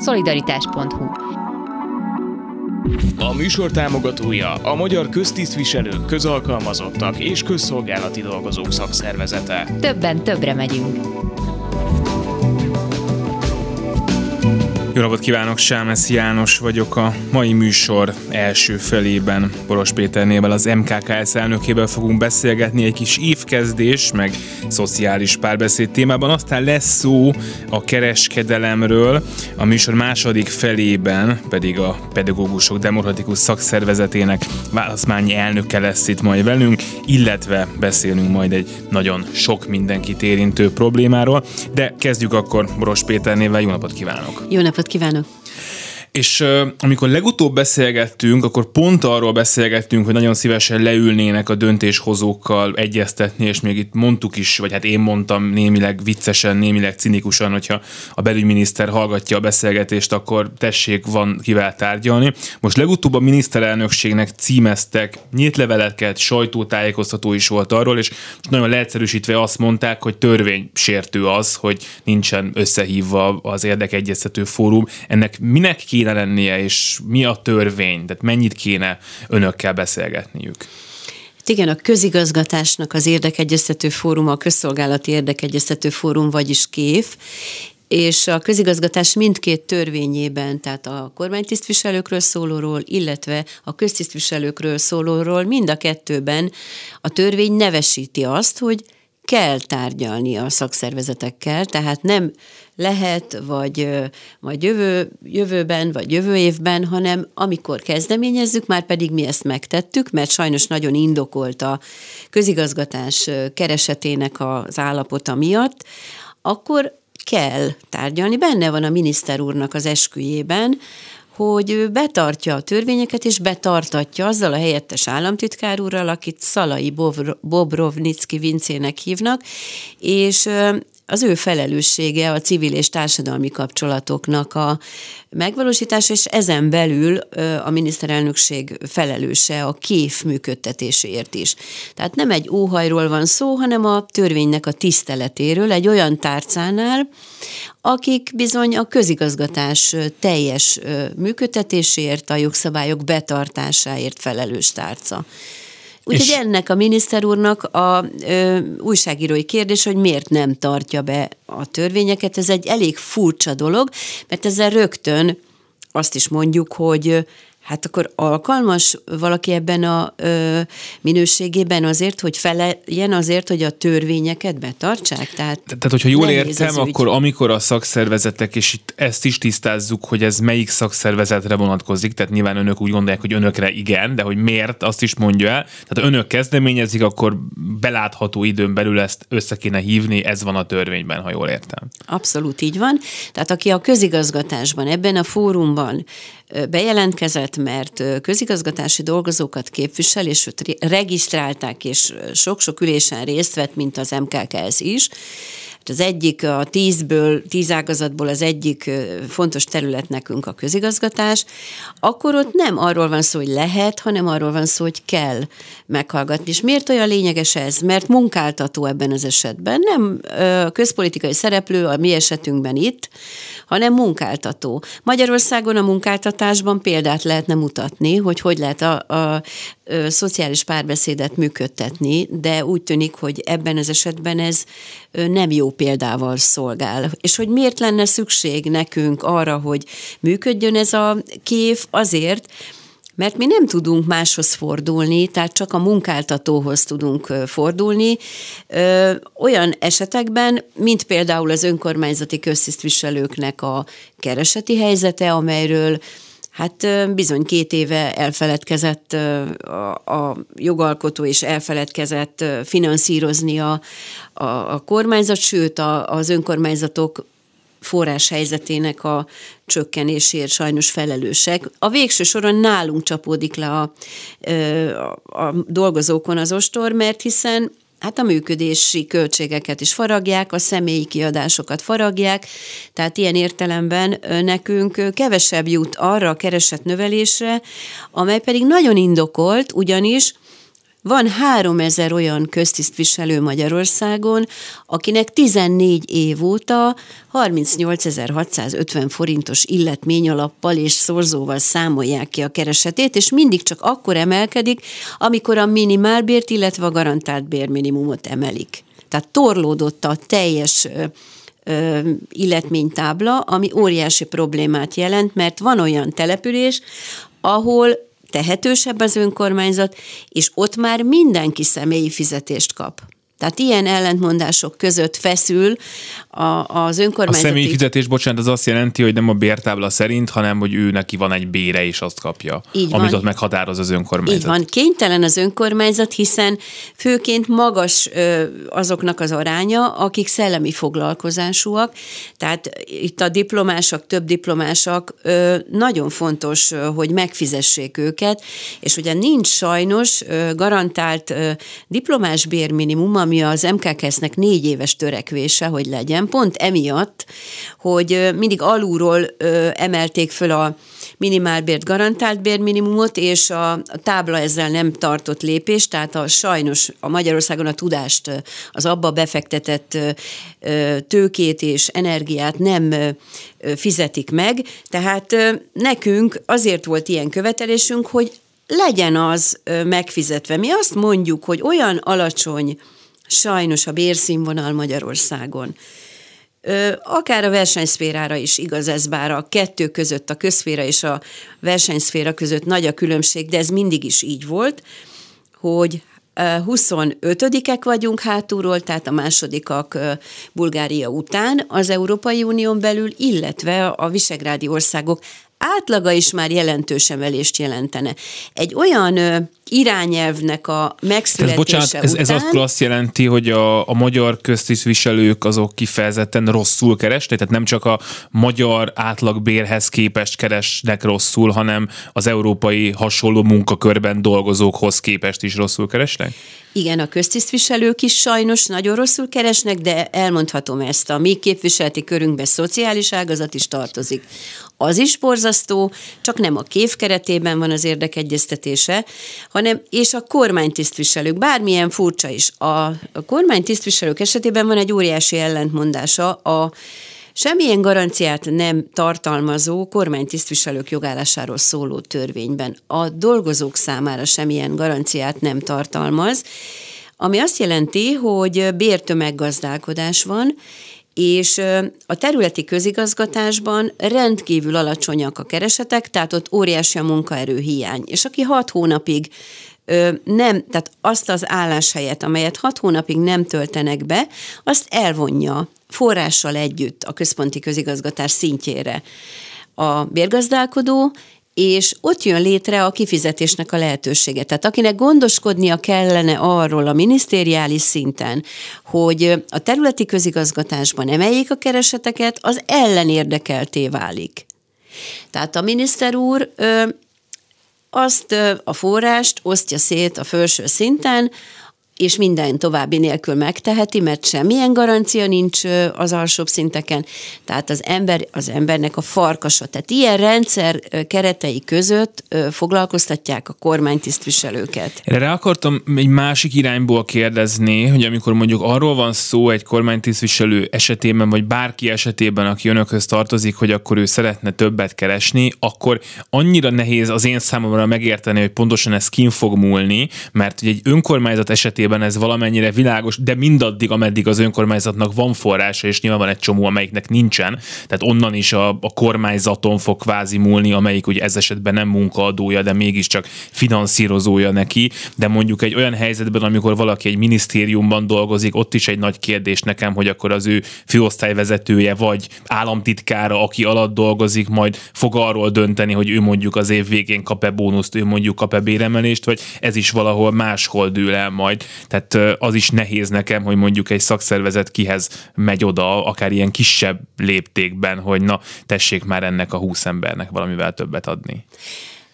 Szolidaritás.hu A műsor támogatója a Magyar Köztisztviselők, Közalkalmazottak és Közszolgálati Dolgozók Szakszervezete. Többen többre megyünk. Jó napot kívánok, Sámesz János vagyok a mai műsor első felében. Boros Péternével az MKKS elnökével fogunk beszélgetni egy kis évkezdés, meg szociális párbeszéd témában. Aztán lesz szó a kereskedelemről, a műsor második felében pedig a Pedagógusok Demokratikus Szakszervezetének válaszmányi elnöke lesz itt majd velünk, illetve beszélünk majd egy nagyon sok mindenkit érintő problémáról. De kezdjük akkor Boros Péternével. Jó napot kívánok! Jó napot kívánok! És amikor legutóbb beszélgettünk, akkor pont arról beszélgettünk, hogy nagyon szívesen leülnének a döntéshozókkal egyeztetni, és még itt mondtuk is, vagy hát én mondtam némileg viccesen, némileg cinikusan, hogyha a belügyminiszter hallgatja a beszélgetést, akkor tessék, van kivel tárgyalni. Most legutóbb a miniszterelnökségnek címeztek nyílt leveleket, sajtótájékoztató is volt arról, és nagyon leegyszerűsítve azt mondták, hogy törvénysértő az, hogy nincsen összehívva az érdekegyeztető fórum. Ennek minek ki kéne lennie, és mi a törvény, tehát mennyit kéne önökkel beszélgetniük? Hát igen, a közigazgatásnak az érdekegyeztető fórum, a közszolgálati érdekegyeztető fórum, vagyis KÉF, és a közigazgatás mindkét törvényében, tehát a kormánytisztviselőkről szólóról, illetve a köztisztviselőkről szólóról, mind a kettőben a törvény nevesíti azt, hogy kell tárgyalni a szakszervezetekkel, tehát nem lehet, vagy majd jövő, jövőben, vagy jövő évben, hanem amikor kezdeményezzük, már pedig mi ezt megtettük, mert sajnos nagyon indokolt a közigazgatás keresetének az állapota miatt, akkor kell tárgyalni. Benne van a miniszter úrnak az esküjében, hogy ő betartja a törvényeket, és betartatja azzal a helyettes államtitkár úrral, akit Szalai Bobrovnicki Vincének hívnak, és az ő felelőssége a civil és társadalmi kapcsolatoknak a megvalósítása, és ezen belül a miniszterelnökség felelőse a kéf működtetéséért is. Tehát nem egy óhajról van szó, hanem a törvénynek a tiszteletéről egy olyan tárcánál, akik bizony a közigazgatás teljes működtetéséért, a jogszabályok betartásáért felelős tárca. Úgyhogy és... ennek a miniszter úrnak a ö, újságírói kérdés, hogy miért nem tartja be a törvényeket, ez egy elég furcsa dolog, mert ezzel rögtön azt is mondjuk, hogy hát akkor alkalmas valaki ebben a ö, minőségében azért, hogy feleljen azért, hogy a törvényeket betartsák? Tehát, Tehát hogyha jól értem, akkor amikor a szakszervezetek, és itt ezt is tisztázzuk, hogy ez melyik szakszervezetre vonatkozik, tehát nyilván önök úgy gondolják, hogy önökre igen, de hogy miért, azt is mondja el. Tehát önök kezdeményezik, akkor belátható időn belül ezt össze kéne hívni, ez van a törvényben, ha jól értem. Abszolút így van. Tehát aki a közigazgatásban, ebben a fórumban bejelentkezett, mert közigazgatási dolgozókat képvisel, és őt regisztrálták, és sok-sok ülésen részt vett, mint az MKKS is, az egyik a tízből, tíz ágazatból az egyik fontos terület nekünk a közigazgatás, akkor ott nem arról van szó, hogy lehet, hanem arról van szó, hogy kell meghallgatni. És miért olyan lényeges ez? Mert munkáltató ebben az esetben, nem közpolitikai szereplő a mi esetünkben itt, hanem munkáltató. Magyarországon a munkáltatásban példát lehetne mutatni, hogy hogy lehet a, a, a szociális párbeszédet működtetni, de úgy tűnik, hogy ebben az esetben ez nem jó példával szolgál. És hogy miért lenne szükség nekünk arra, hogy működjön ez a kép? Azért, mert mi nem tudunk máshoz fordulni, tehát csak a munkáltatóhoz tudunk fordulni. Olyan esetekben, mint például az önkormányzati köztisztviselőknek a kereseti helyzete, amelyről Hát bizony két éve elfeledkezett a, a jogalkotó és elfeledkezett finanszírozni a, a, a kormányzat, sőt a, az önkormányzatok forrás helyzetének a csökkenésért sajnos felelősek. A végső soron nálunk csapódik le a, a, a dolgozókon az ostor, mert hiszen hát a működési költségeket is faragják, a személyi kiadásokat faragják, tehát ilyen értelemben nekünk kevesebb jut arra a keresett növelésre, amely pedig nagyon indokolt, ugyanis van 3000 olyan köztisztviselő Magyarországon, akinek 14 év óta 38.650 forintos illetményalappal és szorzóval számolják ki a keresetét, és mindig csak akkor emelkedik, amikor a minimálbért, illetve a garantált bérminimumot emelik. Tehát torlódott a teljes illetménytábla, ami óriási problémát jelent, mert van olyan település, ahol tehetősebb az önkormányzat, és ott már mindenki személyi fizetést kap. Tehát ilyen ellentmondások között feszül a, az önkormányzati... A személyi fizetés, bocsánat, az azt jelenti, hogy nem a bértábla szerint, hanem hogy ő neki van egy bére, és azt kapja, Így amit van. ott meghatároz az önkormányzat. Így van. Kénytelen az önkormányzat, hiszen főként magas azoknak az aránya, akik szellemi foglalkozásúak, tehát itt a diplomások, több diplomások, ö, nagyon fontos, hogy megfizessék őket, és ugye nincs sajnos garantált diplomás bérminimum, ami az MKK-nek négy éves törekvése, hogy legyen, pont emiatt, hogy mindig alulról emelték föl a minimálbért, garantált bérminimumot, és a, a tábla ezzel nem tartott lépést, tehát a, sajnos a Magyarországon a tudást, az abba befektetett tőkét és energiát nem fizetik meg, tehát nekünk azért volt ilyen követelésünk, hogy legyen az megfizetve. Mi azt mondjuk, hogy olyan alacsony sajnos a bérszínvonal Magyarországon. Akár a versenyszférára is igaz ez, bár a kettő között, a közszféra és a versenyszféra között nagy a különbség, de ez mindig is így volt, hogy 25-ek vagyunk hátulról, tehát a másodikak Bulgária után az Európai Unión belül, illetve a visegrádi országok átlaga is már jelentős emelést jelentene. Egy olyan ö, irányelvnek a megszületése ez, bocsánat, ez, után... ez akkor azt jelenti, hogy a, a magyar köztisztviselők azok kifejezetten rosszul keresnek, tehát nem csak a magyar átlagbérhez képest keresnek rosszul, hanem az európai hasonló munkakörben dolgozókhoz képest is rosszul keresnek? Igen, a köztisztviselők is sajnos nagyon rosszul keresnek, de elmondhatom ezt, a mi képviseleti körünkbe szociális ágazat is tartozik az is borzasztó, csak nem a kév keretében van az érdekegyeztetése, hanem és a kormánytisztviselők, bármilyen furcsa is. A, a kormánytisztviselők esetében van egy óriási ellentmondása a Semmilyen garanciát nem tartalmazó kormánytisztviselők jogállásáról szóló törvényben. A dolgozók számára semmilyen garanciát nem tartalmaz, ami azt jelenti, hogy bértömeggazdálkodás van, és a területi közigazgatásban rendkívül alacsonyak a keresetek, tehát ott óriási a munkaerő hiány. És aki hat hónapig nem, tehát azt az álláshelyet, amelyet hat hónapig nem töltenek be, azt elvonja forrással együtt a központi közigazgatás szintjére a bérgazdálkodó, és ott jön létre a kifizetésnek a lehetősége. Tehát akinek gondoskodnia kellene arról a minisztériális szinten, hogy a területi közigazgatásban emeljék a kereseteket, az ellenérdekelté válik. Tehát a miniszter úr ö, azt ö, a forrást osztja szét a felső szinten, és minden további nélkül megteheti, mert semmilyen garancia nincs az alsóbb szinteken, tehát az ember, az embernek a farkasa. Tehát ilyen rendszer keretei között foglalkoztatják a kormánytisztviselőket. Erre akartam egy másik irányból kérdezni, hogy amikor mondjuk arról van szó egy kormánytisztviselő esetében, vagy bárki esetében, aki önökhöz tartozik, hogy akkor ő szeretne többet keresni, akkor annyira nehéz az én számomra megérteni, hogy pontosan ez kin fog múlni, mert egy önkormányzat esetében esetében ez valamennyire világos, de mindaddig, ameddig az önkormányzatnak van forrása, és nyilván van egy csomó, amelyiknek nincsen, tehát onnan is a, a kormányzaton fog kvázi múlni, amelyik ugye ez esetben nem munkaadója, de mégiscsak finanszírozója neki, de mondjuk egy olyan helyzetben, amikor valaki egy minisztériumban dolgozik, ott is egy nagy kérdés nekem, hogy akkor az ő főosztályvezetője vagy államtitkára, aki alatt dolgozik, majd fog arról dönteni, hogy ő mondjuk az év végén kap-e bónuszt, ő mondjuk kap-e béremelést, vagy ez is valahol máshol dől el majd. Tehát az is nehéz nekem, hogy mondjuk egy szakszervezet kihez megy oda, akár ilyen kisebb léptékben, hogy na, tessék már ennek a húsz embernek valamivel többet adni.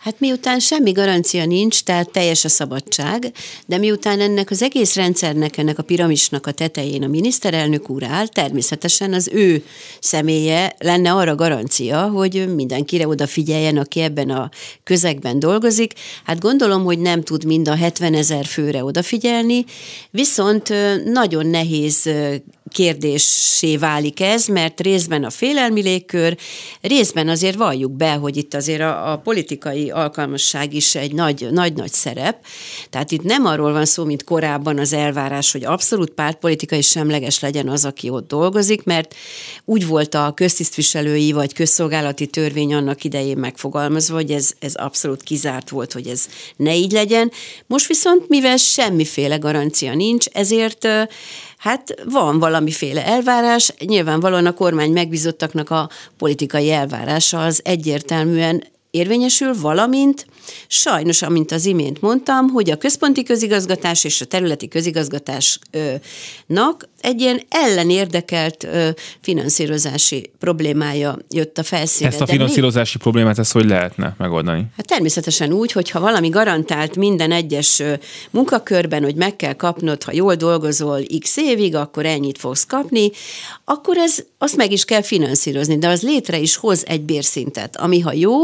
Hát miután semmi garancia nincs, tehát teljes a szabadság, de miután ennek az egész rendszernek, ennek a piramisnak a tetején a miniszterelnök úr áll, természetesen az ő személye lenne arra garancia, hogy mindenkire odafigyeljen, aki ebben a közegben dolgozik. Hát gondolom, hogy nem tud mind a 70 ezer főre odafigyelni, viszont nagyon nehéz kérdésé válik ez, mert részben a félelmi légkör, részben azért valljuk be, hogy itt azért a, a politikai alkalmasság is egy nagy-nagy szerep. Tehát itt nem arról van szó, mint korábban az elvárás, hogy abszolút pártpolitikai semleges legyen az, aki ott dolgozik, mert úgy volt a köztisztviselői vagy közszolgálati törvény annak idején megfogalmazva, hogy ez, ez abszolút kizárt volt, hogy ez ne így legyen. Most viszont, mivel semmiféle garancia nincs, ezért Hát van valamiféle elvárás, nyilvánvalóan a kormány megbízottaknak a politikai elvárása az egyértelműen érvényesül, valamint sajnos, amint az imént mondtam, hogy a központi közigazgatás és a területi közigazgatásnak egy ilyen ellenérdekelt finanszírozási problémája jött a felszínre. Ezt a finanszírozási mi... problémát ezt hogy lehetne megoldani? Hát természetesen úgy, hogy ha valami garantált minden egyes munkakörben, hogy meg kell kapnod, ha jól dolgozol x évig, akkor ennyit fogsz kapni, akkor ez, azt meg is kell finanszírozni, de az létre is hoz egy bérszintet, ami ha jó,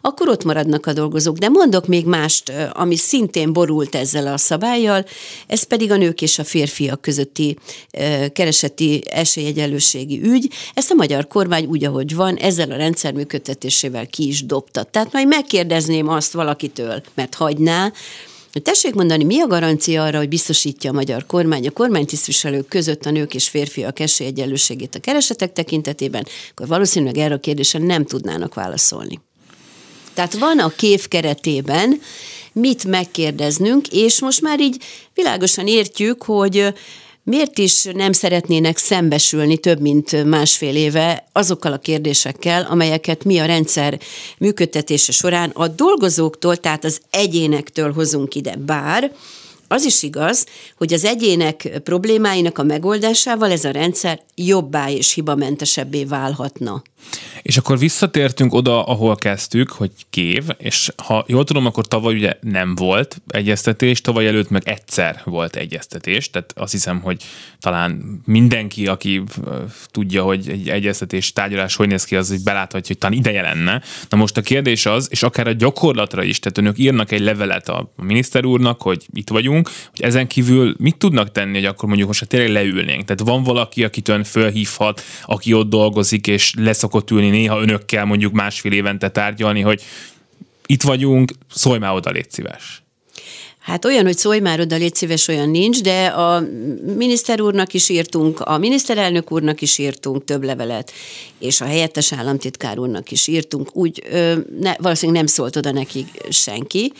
akkor ott maradnak a dolgozók. De mondok még mást, ami szintén borult ezzel a szabályjal, ez pedig a nők és a férfiak közötti kereseti esélyegyenlőségi ügy. Ezt a magyar kormány úgy, ahogy van, ezzel a rendszer működtetésével ki is dobta. Tehát majd megkérdezném azt valakitől, mert hagyná, hogy tessék mondani, mi a garancia arra, hogy biztosítja a magyar kormány a kormánytisztviselők között a nők és férfiak esélyegyenlőségét a keresetek tekintetében, akkor valószínűleg erre a kérdésre nem tudnának válaszolni. Tehát van a kév keretében mit megkérdeznünk, és most már így világosan értjük, hogy miért is nem szeretnének szembesülni több mint másfél éve azokkal a kérdésekkel, amelyeket mi a rendszer működtetése során a dolgozóktól, tehát az egyénektől hozunk ide. Bár az is igaz, hogy az egyének problémáinak a megoldásával ez a rendszer jobbá és hibamentesebbé válhatna. És akkor visszatértünk oda, ahol kezdtük, hogy kév, és ha jól tudom, akkor tavaly ugye nem volt egyeztetés, tavaly előtt meg egyszer volt egyeztetés, tehát azt hiszem, hogy talán mindenki, aki tudja, hogy egy egyeztetés tárgyalás hogy néz ki, az hogy beláthatja, hogy talán ideje lenne. Na most a kérdés az, és akár a gyakorlatra is, tehát önök írnak egy levelet a miniszter úrnak, hogy itt vagyunk, hogy ezen kívül mit tudnak tenni, hogy akkor mondjuk most tényleg leülnénk. Tehát van valaki, akit ön fölhívhat, aki ott dolgozik, és leszokott ülni néha önökkel mondjuk másfél évente tárgyalni, hogy itt vagyunk, szólj már oda, légy szíves. Hát olyan, hogy szólj már oda, légy szíves, olyan nincs, de a miniszter úrnak is írtunk, a miniszterelnök úrnak is írtunk több levelet, és a helyettes államtitkár úrnak is írtunk, úgy ne, valószínűleg nem szólt oda nekik senki.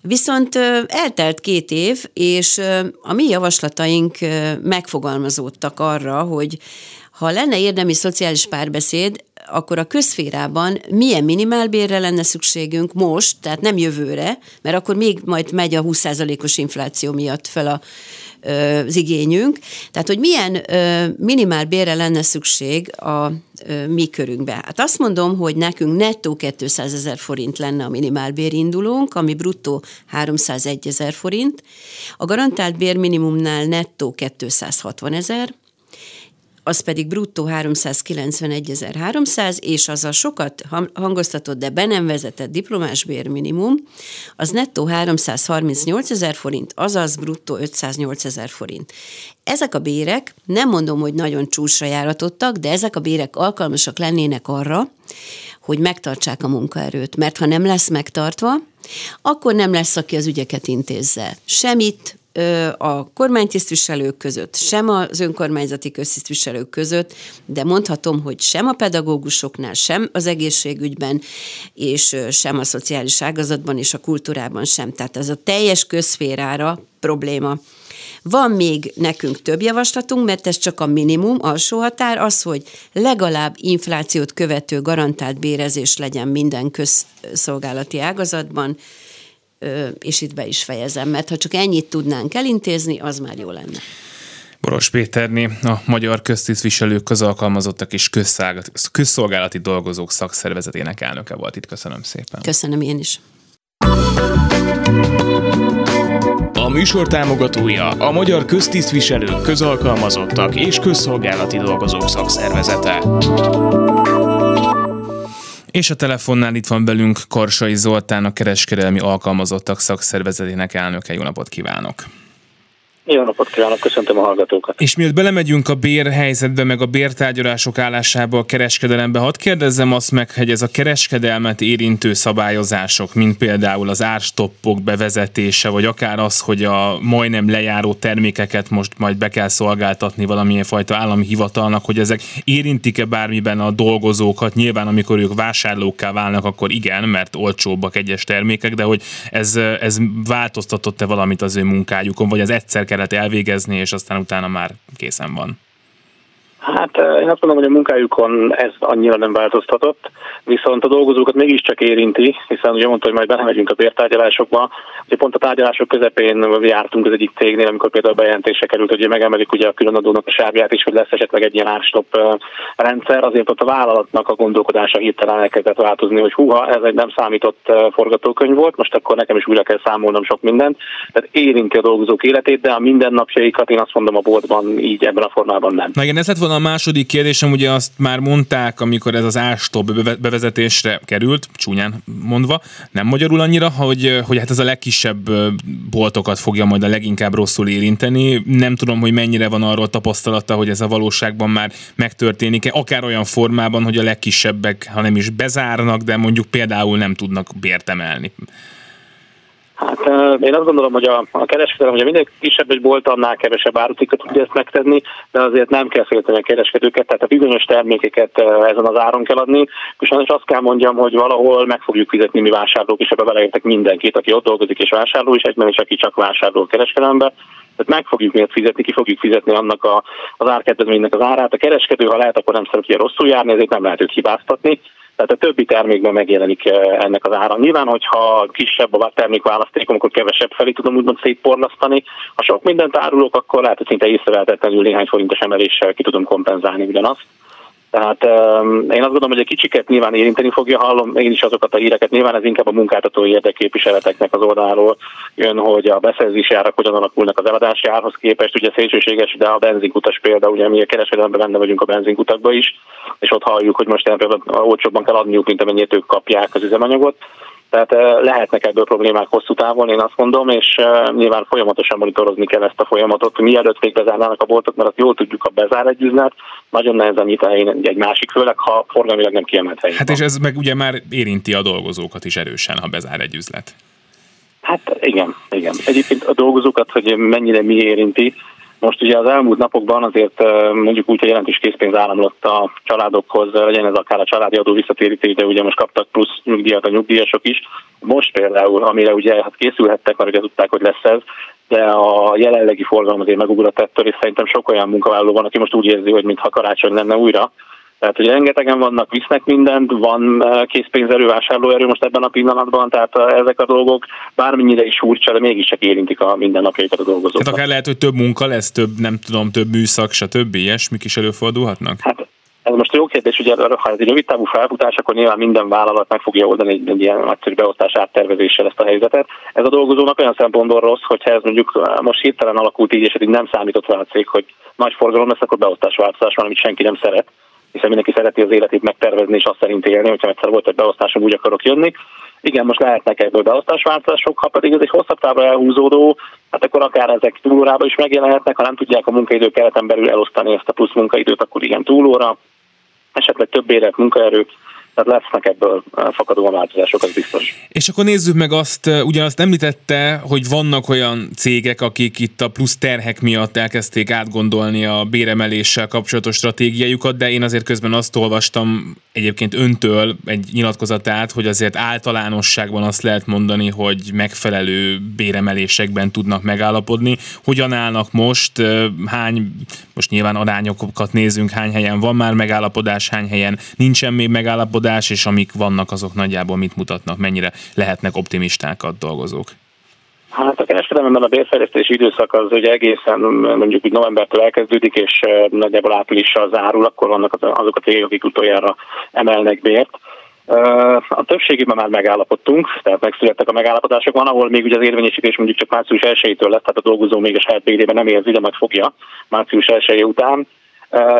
Viszont eltelt két év, és a mi javaslataink megfogalmazódtak arra, hogy ha lenne érdemi szociális párbeszéd, akkor a közférában milyen minimálbérre lenne szükségünk most, tehát nem jövőre, mert akkor még majd megy a 20%-os infláció miatt fel a, az igényünk. Tehát, hogy milyen minimálbérre lenne szükség a mi körünkbe. Hát azt mondom, hogy nekünk nettó 200 ezer forint lenne a minimálbér indulónk, ami bruttó 301 ezer forint. A garantált bérminimumnál nettó 260 ezer, az pedig bruttó 391.300, és az a sokat hangoztatott, de be nem vezetett diplomás bérminimum, az nettó 338 ezer forint, azaz bruttó 508 ezer forint. Ezek a bérek, nem mondom, hogy nagyon csúcsra járatottak, de ezek a bérek alkalmasak lennének arra, hogy megtartsák a munkaerőt, mert ha nem lesz megtartva, akkor nem lesz, aki az ügyeket intézze. Semmit, a kormánytisztviselők között, sem az önkormányzati köztisztviselők között, de mondhatom, hogy sem a pedagógusoknál, sem az egészségügyben, és sem a szociális ágazatban és a kultúrában sem. Tehát ez a teljes közférára probléma. Van még nekünk több javaslatunk, mert ez csak a minimum, alsó határ, az, hogy legalább inflációt követő garantált bérezés legyen minden közszolgálati ágazatban, és itt be is fejezem, mert ha csak ennyit tudnánk elintézni, az már jó lenne. Boros Péterné, a Magyar Köztisztviselők, Közalkalmazottak és Közszolgálati Dolgozók Szakszervezetének elnöke volt itt. Köszönöm szépen. Köszönöm én is. A műsor támogatója a Magyar Köztisztviselők, Közalkalmazottak és Közszolgálati Dolgozók Szakszervezete. És a telefonnál itt van velünk Karsai Zoltán, a Kereskedelmi Alkalmazottak Szakszervezetének elnöke. Jó napot kívánok! Jó napot kívánok, köszöntöm a hallgatókat. És miért belemegyünk a bérhelyzetbe, meg a bértárgyalások állásába a kereskedelembe, hadd kérdezzem azt meg, hogy ez a kereskedelmet érintő szabályozások, mint például az árstoppok bevezetése, vagy akár az, hogy a majdnem lejáró termékeket most majd be kell szolgáltatni valamilyen fajta állami hivatalnak, hogy ezek érintik-e bármiben a dolgozókat, nyilván amikor ők vásárlókká válnak, akkor igen, mert olcsóbbak egyes termékek, de hogy ez, ez változtatott-e valamit az ő munkájukon, vagy az egyszer kellett elvégezni, és aztán utána már készen van. Hát én azt mondom, hogy a munkájukon ez annyira nem változtatott, viszont a dolgozókat mégiscsak érinti, hiszen ugye mondta, hogy majd belemegyünk a bértárgyalásokba. Ugye pont a tárgyalások közepén jártunk az egyik cégnél, amikor például bejelentése került, hogy megemelik ugye a különadónak a sávját is, hogy lesz esetleg egy ilyen árstop rendszer, azért ott a vállalatnak a gondolkodása hirtelen elkezdett változni, hogy húha, ez egy nem számított forgatókönyv volt, most akkor nekem is újra kell számolnom sok mindent. Tehát érinti a dolgozók életét, de a mindennapjaikat én azt mondom a boltban így ebben a formában nem. Na igen, ez lett volna a második kérdésem, ugye azt már mondták, amikor ez az ástop bevezetésre került, csúnyán mondva, nem magyarul annyira, hogy, hogy hát ez a legkisebb boltokat fogja majd a leginkább rosszul érinteni. Nem tudom, hogy mennyire van arról tapasztalata, hogy ez a valóságban már megtörténik-e, akár olyan formában, hogy a legkisebbek, ha nem is bezárnak, de mondjuk például nem tudnak bért emelni. Én azt gondolom, hogy a, a kereskedelem, ugye minél kisebb egy bolt, annál kevesebb árucikat tudja ezt megtenni, de azért nem kell félteni a kereskedőket, tehát a bizonyos termékeket ezen az áron kell adni. És azt kell mondjam, hogy valahol meg fogjuk fizetni mi vásárlók, és ebbe beleértek mindenkit, aki ott dolgozik és vásárló, és egyben is aki csak vásárló a kereskedelembe. Tehát meg fogjuk miért fizetni, ki fogjuk fizetni annak a, az árkedvezménynek az árát. A kereskedő, ha lehet, akkor nem szeret ilyen rosszul járni, ezért nem lehet őt hibáztatni tehát a többi termékben megjelenik eh, ennek az ára. Nyilván, hogyha kisebb a termékválasztékom, akkor kevesebb felé tudom úgymond szétporlasztani. Ha sok mindent árulok, akkor lehet, hogy szinte észrevehetetlenül néhány forintos emeléssel ki tudom kompenzálni ugyanazt. Tehát um, én azt gondolom, hogy egy kicsiket nyilván érinteni fogja, hallom én is azokat a híreket, nyilván ez inkább a munkáltató érdekképviseleteknek az oldalról jön, hogy a beszerzési árak hogyan alakulnak az eladási árhoz képest, ugye szélsőséges, de a benzinkutas példa, ugye mi a kereskedelemben benne vagyunk a benzinkutakba is, és ott halljuk, hogy most például olcsóbban kell adniuk, mint amennyit ők kapják az üzemanyagot, tehát lehetnek ebből problémák hosszú távon, én azt mondom, és nyilván folyamatosan monitorozni kell ezt a folyamatot, mielőtt még bezárnának a boltok, mert azt jól tudjuk, a bezár egy üzlet, nagyon nehezen nyit egy másik, főleg ha forgalmilag nem kiemelt helyén Hát és ez meg ugye már érinti a dolgozókat is erősen, ha bezár egy üzlet. Hát igen, igen. Egyébként a dolgozókat, hogy mennyire mi érinti, most ugye az elmúlt napokban azért mondjuk úgy, hogy jelentős készpénz áramlott a családokhoz, legyen ez akár a családi adó visszatérítés, de ugye most kaptak plusz nyugdíjat a nyugdíjasok is. Most például, amire ugye hát készülhettek, mert ugye tudták, hogy lesz ez, de a jelenlegi forgalom azért megugrott ettől, és szerintem sok olyan munkavállaló van, aki most úgy érzi, hogy mintha karácsony lenne újra, tehát, hogy rengetegen vannak, visznek mindent, van eh, készpénzerő, vásárlóerő most ebben a pillanatban, tehát eh, ezek a dolgok bármennyire is furcsa, de mégiscsak érintik a mindennapjaikat a dolgozókat. Tehát akár lehet, hogy több munka lesz, több, nem tudom, több műszak, stb. ilyesmik is előfordulhatnak? Hát ez most jó kérdés, ugye ha ez egy rövid távú felfutás, akkor nyilván minden vállalat meg fogja oldani egy, egy ilyen nagyszerű beosztás áttervezéssel ezt a helyzetet. Ez a dolgozónak olyan szempontból rossz, hogyha ez mondjuk most hirtelen alakult így, és eddig nem számított rá a cég, hogy nagy forgalom lesz, akkor beosztásváltozás van, amit senki nem szeret hiszen mindenki szereti az életét megtervezni és azt szerint élni, hogyha egyszer volt egy beosztásom, úgy akarok jönni. Igen, most lehetnek ebből beosztásváltozások, ha pedig ez egy hosszabb távra elhúzódó, hát akkor akár ezek túlórába is megjelenhetnek, ha nem tudják a munkaidő kereten belül elosztani ezt a plusz munkaidőt, akkor igen túlóra, esetleg több érett munkaerő, tehát lesznek ebből eh, fakadóan változások, az biztos. És akkor nézzük meg azt, eh, ugyanazt említette, hogy vannak olyan cégek, akik itt a plusz terhek miatt elkezdték átgondolni a béremeléssel kapcsolatos stratégiájukat, de én azért közben azt olvastam egyébként öntől egy nyilatkozatát, hogy azért általánosságban azt lehet mondani, hogy megfelelő béremelésekben tudnak megállapodni. Hogyan állnak most, eh, hány, most nyilván arányokat nézünk, hány helyen van már megállapodás, hány helyen nincsen még megállapodás, megállapodás, és amik vannak, azok nagyjából mit mutatnak, mennyire lehetnek optimisták a dolgozók? Hát a kereskedelemben a bérfejlesztési időszak az ugye egészen mondjuk úgy novembertől elkezdődik, és nagyjából áprilissal zárul, akkor vannak azok a cégek, akik utoljára emelnek bért. A többségében már megállapodtunk, tehát megszülettek a megállapodások. Van, ahol még ugye az érvényesítés mondjuk csak március 1-től lesz, tehát a dolgozó még a saját bérében nem érzi, de majd fogja március 1 után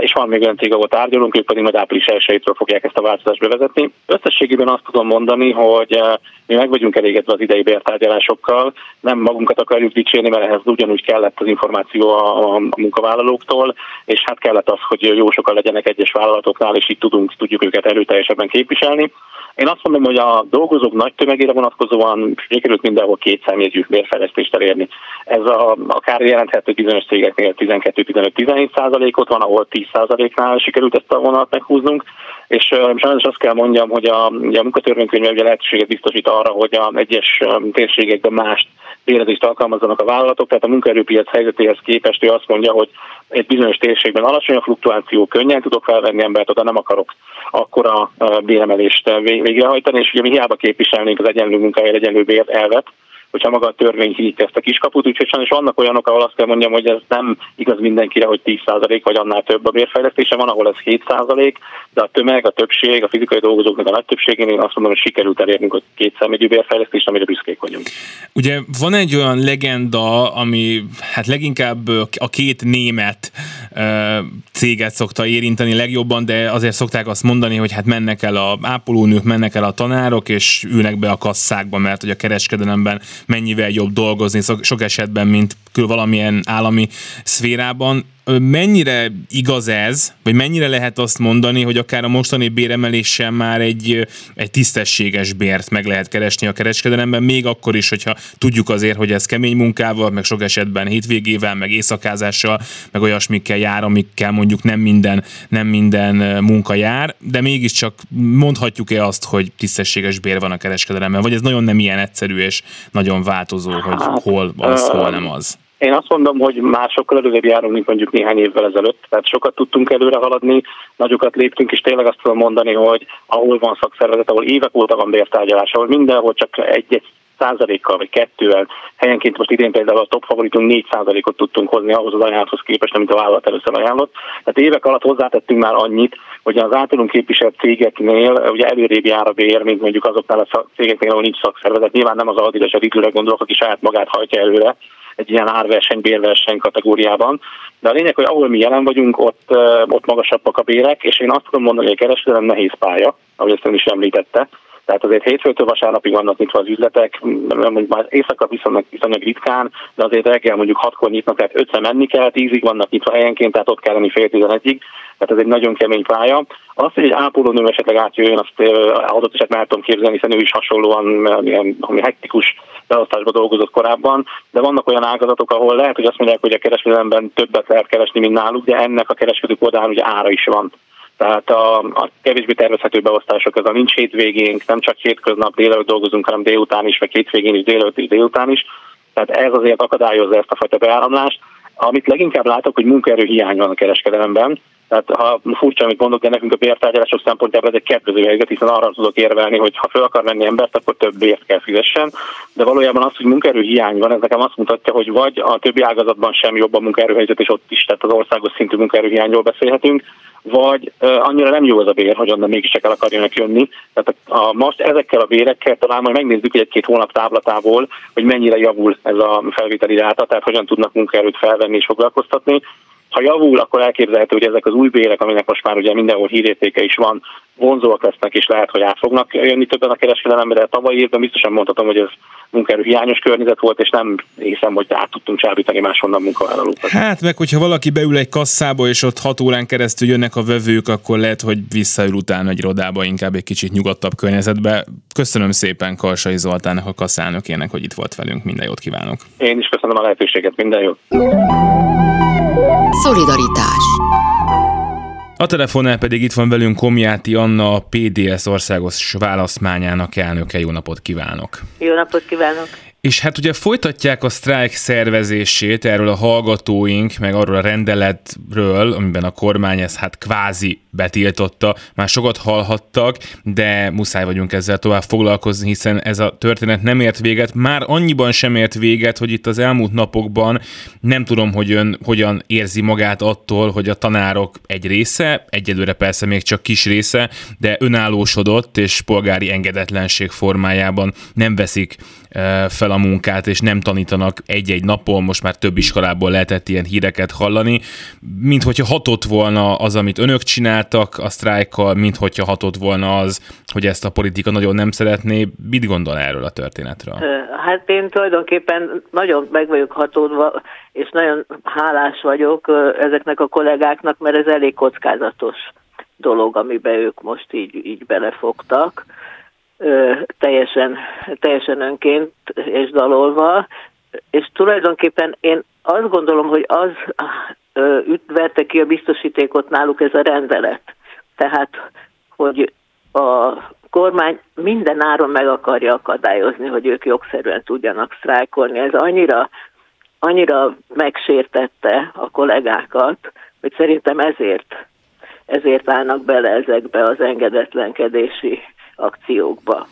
és van még olyan cég, ahol tárgyalunk, ők pedig majd április 1 fogják ezt a változást bevezetni. Összességében azt tudom mondani, hogy mi meg vagyunk elégedve az idei bértárgyalásokkal, nem magunkat akarjuk dicsérni, mert ehhez ugyanúgy kellett az információ a, a munkavállalóktól, és hát kellett az, hogy jó sokan legyenek egyes vállalatoknál, és így tudunk, tudjuk őket erőteljesebben képviselni. Én azt mondom, hogy a dolgozók nagy tömegére vonatkozóan sikerült mindenhol két számjegyű bérfejlesztést elérni. Ez a, akár jelenthető bizonyos cégeknél 12-15-17 százalékot van, ahol 10 százaléknál sikerült ezt a vonalat meghúznunk, és sajnos azt kell mondjam, hogy a, a munkatörvénykönyv ugye lehetőséget biztosít arra, hogy a egyes térségekben más bérezést alkalmazzanak a vállalatok, tehát a munkaerőpiac helyzetéhez képest ő azt mondja, hogy egy bizonyos térségben alacsony a fluktuáció, könnyen tudok felvenni embert, oda nem akarok akkora béremelést végrehajtani, és ugye mi hiába képviselnénk az egyenlő munkáért egyenlő bér elvet, hogyha maga a törvény kinyitja ezt a kiskaput, úgyhogy sajnos vannak olyanok, ahol azt kell mondjam, hogy ez nem igaz mindenkire, hogy 10% vagy annál több a bérfejlesztése, van, ahol ez 7%, de a tömeg, a többség, a fizikai dolgozóknak a nagy többségén én azt mondom, hogy sikerült elérnünk a két számjegyű bérfejlesztést, amire büszkék vagyunk. Ugye van egy olyan legenda, ami hát leginkább a két német céget szokta érinteni legjobban, de azért szokták azt mondani, hogy hát mennek el a ápolónők, mennek el a tanárok, és ülnek be a kasszákba, mert hogy a kereskedelemben mennyivel jobb dolgozni sok esetben, mint valamilyen állami szférában mennyire igaz ez, vagy mennyire lehet azt mondani, hogy akár a mostani béremeléssel már egy, egy tisztességes bért meg lehet keresni a kereskedelemben, még akkor is, hogyha tudjuk azért, hogy ez kemény munkával, meg sok esetben hétvégével, meg éjszakázással, meg olyasmikkel jár, amikkel mondjuk nem minden, nem minden munka jár, de mégiscsak mondhatjuk-e azt, hogy tisztességes bér van a kereskedelemben, vagy ez nagyon nem ilyen egyszerű és nagyon változó, hogy hol az, hol nem az? Én azt mondom, hogy már sokkal előrébb járunk, mint mondjuk néhány évvel ezelőtt. Tehát sokat tudtunk előre haladni, nagyokat léptünk, és tényleg azt tudom mondani, hogy ahol van szakszervezet, ahol évek óta van bértárgyalás, ahol mindenhol csak egy-egy százalékkal vagy kettővel, helyenként most idén például a top favoritunk 4 százalékot tudtunk hozni ahhoz az ajánlathoz képest, amit a vállalat először ajánlott. Tehát évek alatt hozzátettünk már annyit, hogy az általunk képviselt cégeknél ugye előrébb jár a bér, mint mondjuk azoknál a cégeknél, ahol nincs szakszervezet. Nyilván nem az Adidas, a Lidlre gondolok, aki saját magát hajtja előre, egy ilyen árverseny, bérverseny kategóriában. De a lényeg, hogy ahol mi jelen vagyunk, ott, ott magasabbak a bérek, és én azt tudom mondani, hogy a kereskedelem nehéz pálya, ahogy ezt ön is említette. Tehát azért hétfőtől vasárnapig vannak nyitva az üzletek, mondjuk már éjszaka viszonylag, viszonylag ritkán, de azért reggel mondjuk hatkor nyitnak, tehát ötször menni kell, tízig vannak nyitva helyenként, tehát ott kell lenni fél tizenegyig, tehát ez egy nagyon kemény pálya. Azt, hogy egy ápolónő esetleg átjöjjön, azt adott esetben el tudom képzelni, hiszen ő is hasonlóan ilyen, ami hektikus beosztásban dolgozott korábban, de vannak olyan ágazatok, ahol lehet, hogy azt mondják, hogy a kereskedelemben többet lehet keresni, mint náluk, de ennek a kereskedők oldalán ugye ára is van. Tehát a, a kevésbé tervezhető beosztások, a nincs hétvégénk, nem csak hétköznap délelőtt dolgozunk, hanem délután is, vagy hétvégén is, délelőtt is, délután is. Tehát ez azért akadályozza ezt a fajta beáramlást. Amit leginkább látok, hogy munkaerő hiány van a kereskedelemben, tehát ha furcsa, amit mondok, de nekünk a bértárgyalások szempontjából ez egy kedvező helyzet, hiszen arra tudok érvelni, hogy ha fel akar venni embert, akkor több bért kell fizessen. De valójában az, hogy munkaerő hiány van, ez nekem azt mutatja, hogy vagy a többi ágazatban sem jobb a munkaerőhelyzet, és ott is, tehát az országos szintű munkaerőhiányról beszélhetünk, vagy uh, annyira nem jó az a bér, hogy onnan mégiscsak el akarjanak jönni. Tehát a, a, most ezekkel a bérekkel talán majd megnézzük egy-két hónap táblatából, hogy mennyire javul ez a felvételi ráta, tehát hogyan tudnak munkaerőt felvenni és foglalkoztatni. Ha javul, akkor elképzelhető, hogy ezek az új bérek, aminek most már ugye mindenhol hírértéke is van, vonzóak lesznek, és lehet, hogy át fognak jönni többen a kereskedelembe, de tavaly évben biztosan mondhatom, hogy ez munkaerő hiányos környezet volt, és nem hiszem, hogy át tudtunk csábítani máshonnan munkavállalókat. Hát meg, hogyha valaki beül egy kasszába, és ott hat órán keresztül jönnek a vevők, akkor lehet, hogy visszaül utána egy irodába, inkább egy kicsit nyugodtabb környezetbe. Köszönöm szépen Karsai Zoltánnak, a kasszánokének, hogy itt volt velünk. Minden jót kívánok. Én is köszönöm a lehetőséget, minden jót. Szolidaritás a telefonnál pedig itt van velünk Komjáti Anna, a PDS országos választmányának elnöke. Jó napot kívánok! Jó napot kívánok! És hát ugye folytatják a sztrájk szervezését erről a hallgatóink, meg arról a rendeletről, amiben a kormány ezt hát kvázi betiltotta. Már sokat hallhattak, de muszáj vagyunk ezzel tovább foglalkozni, hiszen ez a történet nem ért véget. Már annyiban sem ért véget, hogy itt az elmúlt napokban nem tudom, hogy ön hogyan érzi magát attól, hogy a tanárok egy része, egyelőre persze még csak kis része, de önállósodott és polgári engedetlenség formájában nem veszik fel a munkát, és nem tanítanak egy-egy napon, most már több iskolából lehetett ilyen híreket hallani, mint hogyha hatott volna az, amit önök csináltak a sztrájkkal, mint hogyha hatott volna az, hogy ezt a politika nagyon nem szeretné. Mit gondol erről a történetről? Hát én tulajdonképpen nagyon meg vagyok hatódva, és nagyon hálás vagyok ezeknek a kollégáknak, mert ez elég kockázatos dolog, amiben ők most így, így belefogtak teljesen, teljesen önként és dalolva, és tulajdonképpen én azt gondolom, hogy az vette ki a biztosítékot náluk ez a rendelet. Tehát, hogy a kormány minden áron meg akarja akadályozni, hogy ők jogszerűen tudjanak sztrájkolni. Ez annyira, annyira megsértette a kollégákat, hogy szerintem ezért, ezért állnak bele ezekbe az engedetlenkedési akciókba.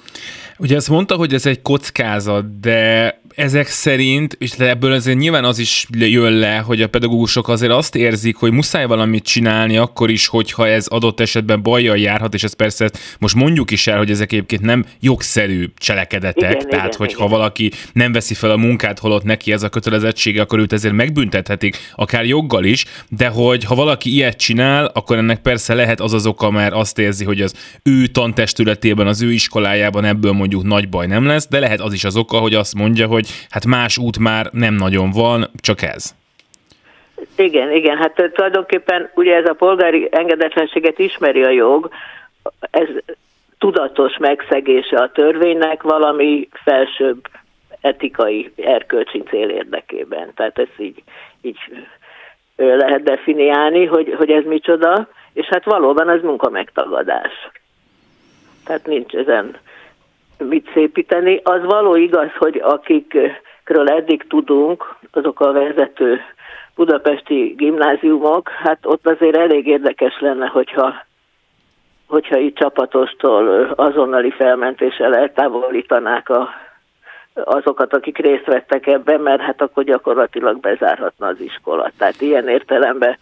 Ugye azt mondta, hogy ez egy kockázat, de ezek szerint, és ebből azért nyilván az is jön le, hogy a pedagógusok azért azt érzik, hogy muszáj valamit csinálni akkor is, hogyha ez adott esetben bajjal járhat, és ez persze most mondjuk is el, hogy ezek egyébként nem jogszerű cselekedetek, igen, tehát igen, hogyha igen. valaki nem veszi fel a munkát, holott neki ez a kötelezettsége, akkor őt ezért megbüntethetik, akár joggal is, de hogy ha valaki ilyet csinál, akkor ennek persze lehet az az oka, mert azt érzi, hogy az ő tantestületében, az ő iskolájában ebből mondjuk nagy baj nem lesz, de lehet az is az oka, hogy azt mondja, hogy hát más út már nem nagyon van, csak ez. Igen, igen, hát tulajdonképpen ugye ez a polgári engedetlenséget ismeri a jog, ez tudatos megszegése a törvénynek valami felsőbb etikai, erkölcsi cél érdekében. Tehát ezt így, így lehet definiálni, hogy, hogy ez micsoda, és hát valóban ez munka megtagadás. Tehát nincs ezen mit szépíteni. Az való igaz, hogy akikről eddig tudunk, azok a vezető budapesti gimnáziumok, hát ott azért elég érdekes lenne, hogyha hogyha itt csapatostól azonnali felmentéssel eltávolítanák a, azokat, akik részt vettek ebben, mert hát akkor gyakorlatilag bezárhatna az iskola. Tehát ilyen értelemben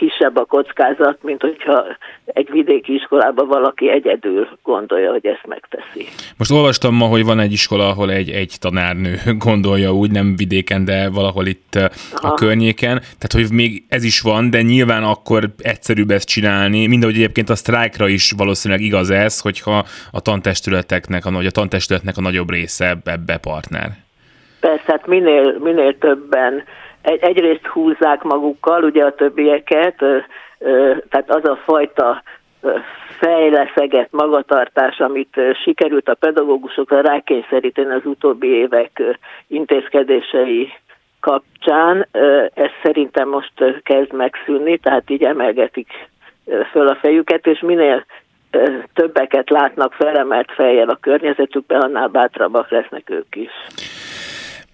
kisebb a kockázat, mint hogyha egy vidéki iskolában valaki egyedül gondolja, hogy ezt megteszi. Most olvastam ma, hogy van egy iskola, ahol egy, egy tanárnő gondolja úgy, nem vidéken, de valahol itt eh, Aha. a környéken. Tehát, hogy még ez is van, de nyilván akkor egyszerűbb ezt csinálni, mindahogy egyébként a sztrájkra is valószínűleg igaz ez, hogyha a tantestületeknek, a, a tantestületnek a nagyobb része ebbe partner. Persze, hát minél, minél többen egy, egyrészt húzzák magukkal ugye a többieket, tehát az a fajta fejleszegett magatartás, amit sikerült a pedagógusokra rákényszeríteni az utóbbi évek intézkedései kapcsán, ez szerintem most kezd megszűnni, tehát így emelgetik föl a fejüket, és minél többeket látnak felemelt fejjel a környezetükben, annál bátrabbak lesznek ők is.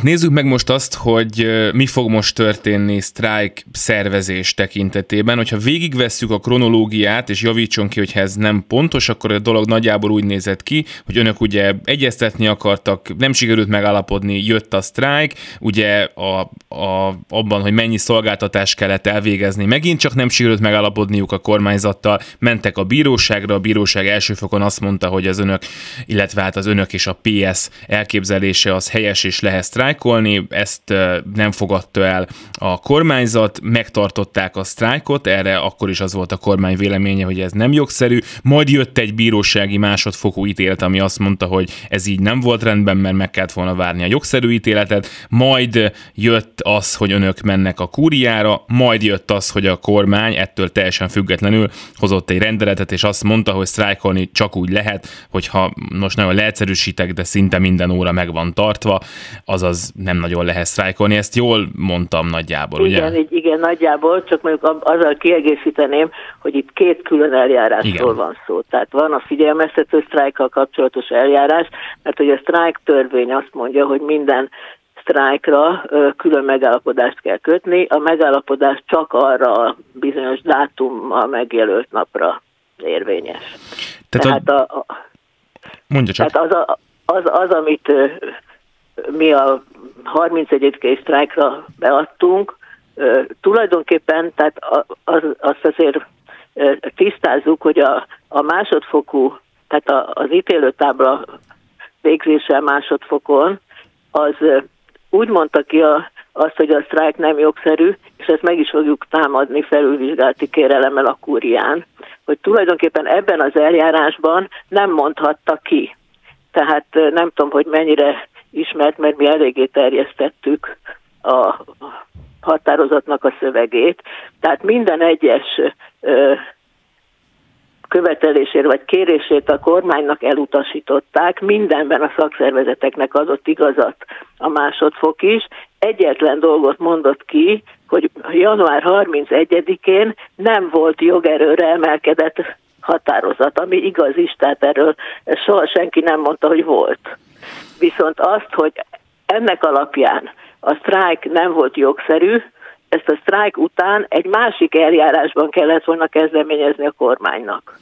Nézzük meg most azt, hogy mi fog most történni sztrájk szervezés tekintetében. Hogyha végigvesszük a kronológiát, és javítson ki, hogyha ez nem pontos, akkor a dolog nagyjából úgy nézett ki, hogy önök ugye egyeztetni akartak, nem sikerült megállapodni, jött a sztrájk, ugye a, a, abban, hogy mennyi szolgáltatást kellett elvégezni, megint csak nem sikerült megállapodniuk a kormányzattal, mentek a bíróságra, a bíróság első fokon azt mondta, hogy az önök, illetve hát az önök és a PS elképzelése az helyes és lehet sztrájk, sztrájkolni, ezt nem fogadta el a kormányzat, megtartották a sztrájkot, erre akkor is az volt a kormány véleménye, hogy ez nem jogszerű, majd jött egy bírósági másodfokú ítélet, ami azt mondta, hogy ez így nem volt rendben, mert meg kellett volna várni a jogszerű ítéletet, majd jött az, hogy önök mennek a kúriára, majd jött az, hogy a kormány ettől teljesen függetlenül hozott egy rendeletet, és azt mondta, hogy sztrájkolni csak úgy lehet, hogyha most nagyon leegyszerűsítek, de szinte minden óra meg van tartva, azaz az nem nagyon lehet sztrájkolni. Ezt jól mondtam nagyjából, igen, ugye? Igen, igen, nagyjából, csak mondjuk azzal kiegészíteném, hogy itt két külön eljárásról igen. van szó. Tehát van a figyelmeztető sztrájkkal kapcsolatos eljárás, mert hogy a sztrájk törvény azt mondja, hogy minden sztrájkra külön megállapodást kell kötni. A megállapodás csak arra a bizonyos dátummal megjelölt napra érvényes. Tehát, Tehát a, a, mondja csak. Tehát az, a, az, az, amit mi a 31. sztrájkra beadtunk, tulajdonképpen, tehát az, azt azért tisztázzuk, hogy a, a másodfokú, tehát az ítélőtábla végzése másodfokon, az úgy mondta ki a, azt, hogy a sztrájk nem jogszerű, és ezt meg is fogjuk támadni felülvizsgálati kérelemmel a kúrián, hogy tulajdonképpen ebben az eljárásban nem mondhatta ki. Tehát nem tudom, hogy mennyire ismert, mert mi eléggé terjesztettük a határozatnak a szövegét. Tehát minden egyes követelését vagy kérését a kormánynak elutasították, mindenben a szakszervezeteknek adott igazat a másodfok is. Egyetlen dolgot mondott ki, hogy január 31-én nem volt jogerőre emelkedett határozat, ami igaz is, tehát erről soha senki nem mondta, hogy volt. Viszont azt, hogy ennek alapján a sztrájk nem volt jogszerű, ezt a sztrájk után egy másik eljárásban kellett volna kezdeményezni a kormánynak.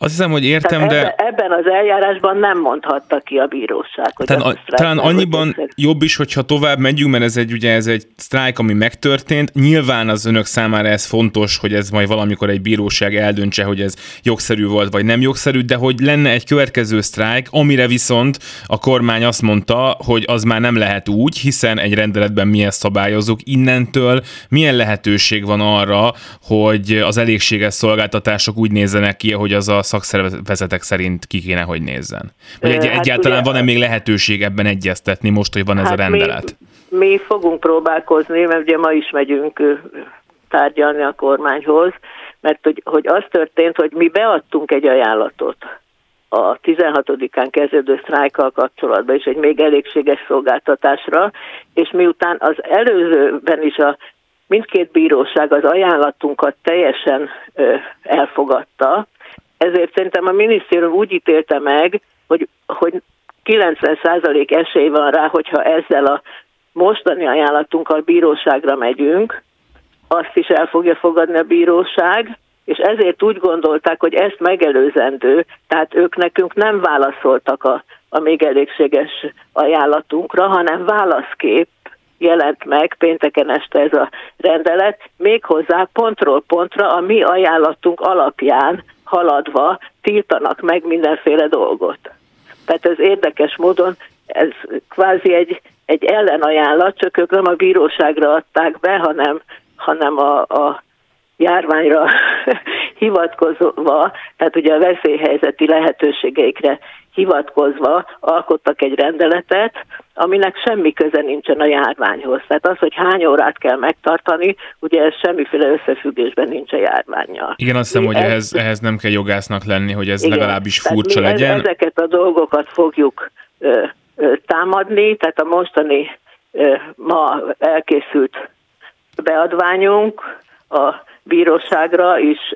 Azt hiszem, hogy értem, de... Ebben az eljárásban nem mondhatta ki a bíróság. Hogy talán, a, talán annyiban jobb is, hogyha tovább megyünk, mert ez egy, ugye ez egy sztrájk, ami megtörtént. Nyilván az önök számára ez fontos, hogy ez majd valamikor egy bíróság eldöntse, hogy ez jogszerű volt, vagy nem jogszerű, de hogy lenne egy következő sztrájk, amire viszont a kormány azt mondta, hogy az már nem lehet úgy, hiszen egy rendeletben mi ezt szabályozunk. Innentől milyen lehetőség van arra, hogy az elégséges szolgáltatások úgy nézzenek ki, hogy az a szakszervezetek szerint ki kéne, hogy nézzen? Vagy egy, hát egyáltalán van-e még lehetőség ebben egyeztetni most, hogy van ez hát a rendelet? Mi, mi fogunk próbálkozni, mert ugye ma is megyünk tárgyalni a kormányhoz, mert hogy, hogy az történt, hogy mi beadtunk egy ajánlatot a 16-án kezdődő sztrájkkal kapcsolatban, és egy még elégséges szolgáltatásra, és miután az előzőben is a mindkét bíróság az ajánlatunkat teljesen ö, elfogadta, ezért szerintem a minisztérium úgy ítélte meg, hogy, hogy 90% esély van rá, hogyha ezzel a mostani ajánlatunkkal bíróságra megyünk, azt is el fogja fogadni a bíróság, és ezért úgy gondolták, hogy ezt megelőzendő, tehát ők nekünk nem válaszoltak a, a még elégséges ajánlatunkra, hanem válaszkép jelent meg pénteken este ez a rendelet, méghozzá pontról pontra a mi ajánlatunk alapján haladva tiltanak meg mindenféle dolgot. Tehát ez érdekes módon, ez kvázi egy, egy ellenajánlat, csak ők nem a bíróságra adták be, hanem, hanem a, a járványra hivatkozva, tehát ugye a veszélyhelyzeti lehetőségeikre hivatkozva alkottak egy rendeletet, aminek semmi köze nincsen a járványhoz. Tehát az, hogy hány órát kell megtartani, ugye ez semmiféle összefüggésben nincs a járványjal. Igen, azt hiszem, hogy ez, ehhez, ehhez nem kell jogásznak lenni, hogy ez igen, legalábbis furcsa legyen. Ezeket a dolgokat fogjuk ö, ö, támadni, tehát a mostani ö, ma elkészült beadványunk a bíróságra is,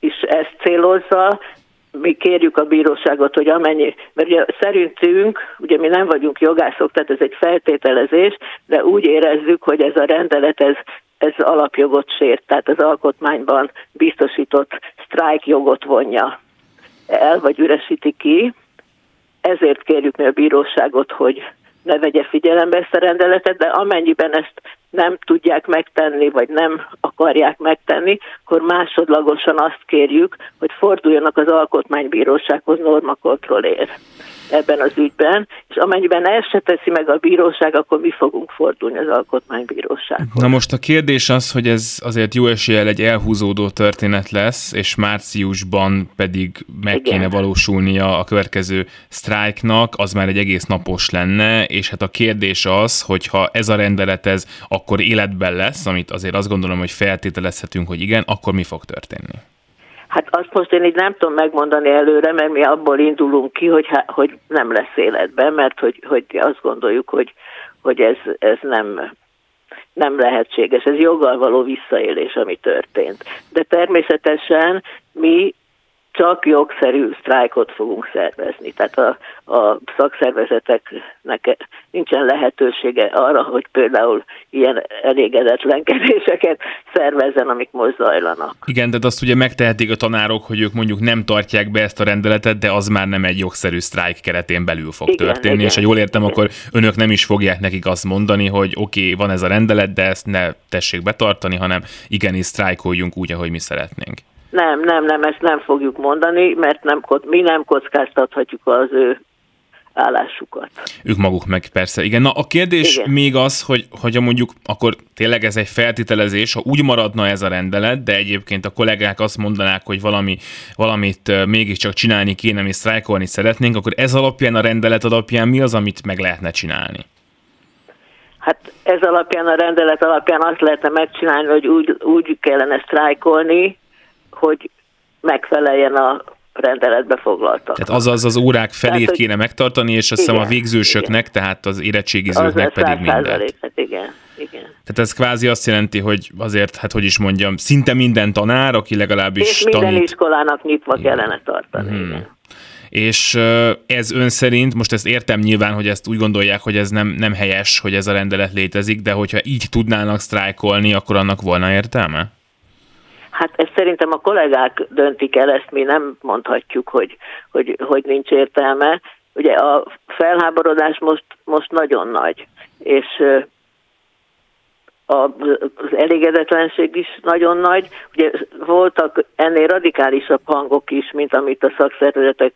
is ezt célozza, mi kérjük a bíróságot, hogy amennyi, mert ugye szerintünk, ugye mi nem vagyunk jogászok, tehát ez egy feltételezés, de úgy érezzük, hogy ez a rendelet, ez, ez alapjogot sért, tehát az alkotmányban biztosított sztrájkjogot vonja el, vagy üresíti ki. Ezért kérjük mi a bíróságot, hogy ne vegye figyelembe ezt a rendeletet, de amennyiben ezt nem tudják megtenni, vagy nem akarják megtenni, akkor másodlagosan azt kérjük, hogy forduljanak az alkotmánybírósághoz normakontrollért ebben az ügyben, és amennyiben ezt se teszi meg a bíróság, akkor mi fogunk fordulni az alkotmánybírósághoz. Na most a kérdés az, hogy ez azért jó eséllyel egy elhúzódó történet lesz, és márciusban pedig meg Igen. kéne valósulnia a következő sztrájknak, az már egy egész napos lenne, és hát a kérdés az, hogy ha ez a rendelet ez akkor életben lesz, amit azért azt gondolom, hogy feltételezhetünk, hogy igen, akkor mi fog történni? Hát azt most én így nem tudom megmondani előre, mert mi abból indulunk ki, hogy, hogy nem lesz életben, mert hogy, hogy azt gondoljuk, hogy, hogy ez, ez nem, nem lehetséges. Ez joggal való visszaélés, ami történt. De természetesen mi csak jogszerű sztrájkot fogunk szervezni. Tehát a, a szakszervezeteknek nincsen lehetősége arra, hogy például ilyen elégedetlenkedéseket szervezzen, amik most zajlanak. Igen, de azt ugye megtehetik a tanárok, hogy ők mondjuk nem tartják be ezt a rendeletet, de az már nem egy jogszerű sztrájk keretén belül fog igen, történni, igen, és ha jól értem, igen. akkor önök nem is fogják nekik azt mondani, hogy oké, okay, van ez a rendelet, de ezt ne tessék betartani, hanem igenis sztrájkoljunk úgy, ahogy mi szeretnénk. Nem, nem, nem, ezt nem fogjuk mondani, mert nem, mi nem kockáztathatjuk az ő állásukat. Ők maguk meg persze. Igen, na a kérdés Igen. még az, hogy, hogy mondjuk akkor tényleg ez egy feltételezés, ha úgy maradna ez a rendelet, de egyébként a kollégák azt mondanák, hogy valami, valamit mégiscsak csinálni kéne, mi sztrájkolni szeretnénk, akkor ez alapján, a rendelet alapján mi az, amit meg lehetne csinálni? Hát ez alapján, a rendelet alapján azt lehetne megcsinálni, hogy úgy, úgy kellene sztrájkolni, hogy megfeleljen a rendeletbe foglaltak. Tehát azaz az órák felét tehát, kéne megtartani, és azt hiszem a végzősöknek, igen. tehát az érettségizőknek pedig mindent. Igen, igen. Tehát ez kvázi azt jelenti, hogy azért, hát hogy is mondjam, szinte minden tanár, aki legalábbis és minden tanít... iskolának nyitva igen. kellene tartani, hmm. igen. És ez ön szerint, most ezt értem nyilván, hogy ezt úgy gondolják, hogy ez nem, nem helyes, hogy ez a rendelet létezik, de hogyha így tudnának sztrájkolni, akkor annak volna értelme? Hát ezt szerintem a kollégák döntik el, ezt mi nem mondhatjuk, hogy, hogy, hogy nincs értelme. Ugye a felháborodás most, most nagyon nagy, és az elégedetlenség is nagyon nagy. Ugye voltak ennél radikálisabb hangok is, mint amit a szakszervezetek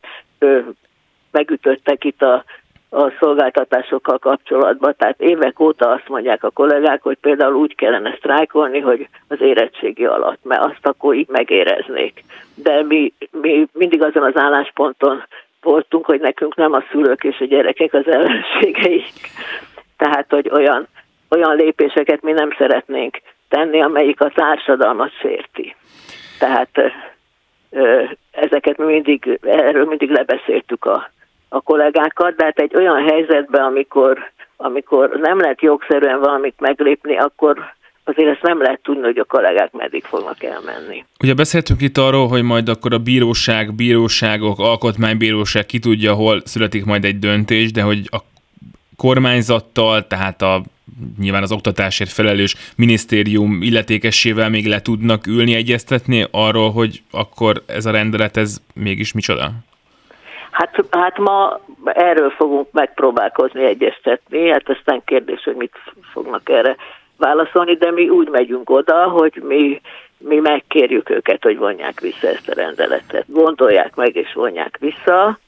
megütöttek itt a a szolgáltatásokkal kapcsolatban. Tehát évek óta azt mondják a kollégák, hogy például úgy kellene sztrájkolni, hogy az érettségi alatt, mert azt akkor így megéreznék. De mi, mi mindig azon az állásponton voltunk, hogy nekünk nem a szülők és a gyerekek az ellenségeik. Tehát, hogy olyan, olyan lépéseket mi nem szeretnénk tenni, amelyik a társadalmat sérti. Tehát ezeket mi mindig, erről mindig lebeszéltük a a kollégákat, de hát egy olyan helyzetben, amikor, amikor nem lehet jogszerűen valamit meglépni, akkor azért ezt nem lehet tudni, hogy a kollégák meddig fognak elmenni. Ugye beszéltünk itt arról, hogy majd akkor a bíróság, bíróságok, alkotmánybíróság ki tudja, hol születik majd egy döntés, de hogy a kormányzattal, tehát a nyilván az oktatásért felelős minisztérium illetékessével még le tudnak ülni, egyeztetni arról, hogy akkor ez a rendelet, ez mégis micsoda? Hát, hát ma erről fogunk megpróbálkozni, egyeztetni, hát aztán kérdés, hogy mit fognak erre válaszolni, de mi úgy megyünk oda, hogy mi, mi megkérjük őket, hogy vonják vissza ezt a rendeletet. Gondolják meg és vonják vissza,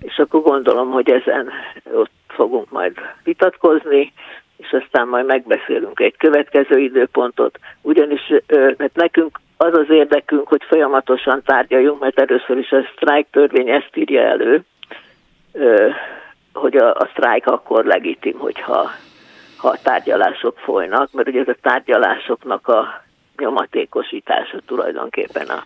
és akkor gondolom, hogy ezen ott fogunk majd vitatkozni, és aztán majd megbeszélünk egy következő időpontot, ugyanis mert nekünk az az érdekünk, hogy folyamatosan tárgyaljunk, mert először is a sztrájk törvény ezt írja elő, hogy a, a sztrájk akkor legitim, hogyha ha a tárgyalások folynak, mert ugye ez a tárgyalásoknak a nyomatékosítása tulajdonképpen a,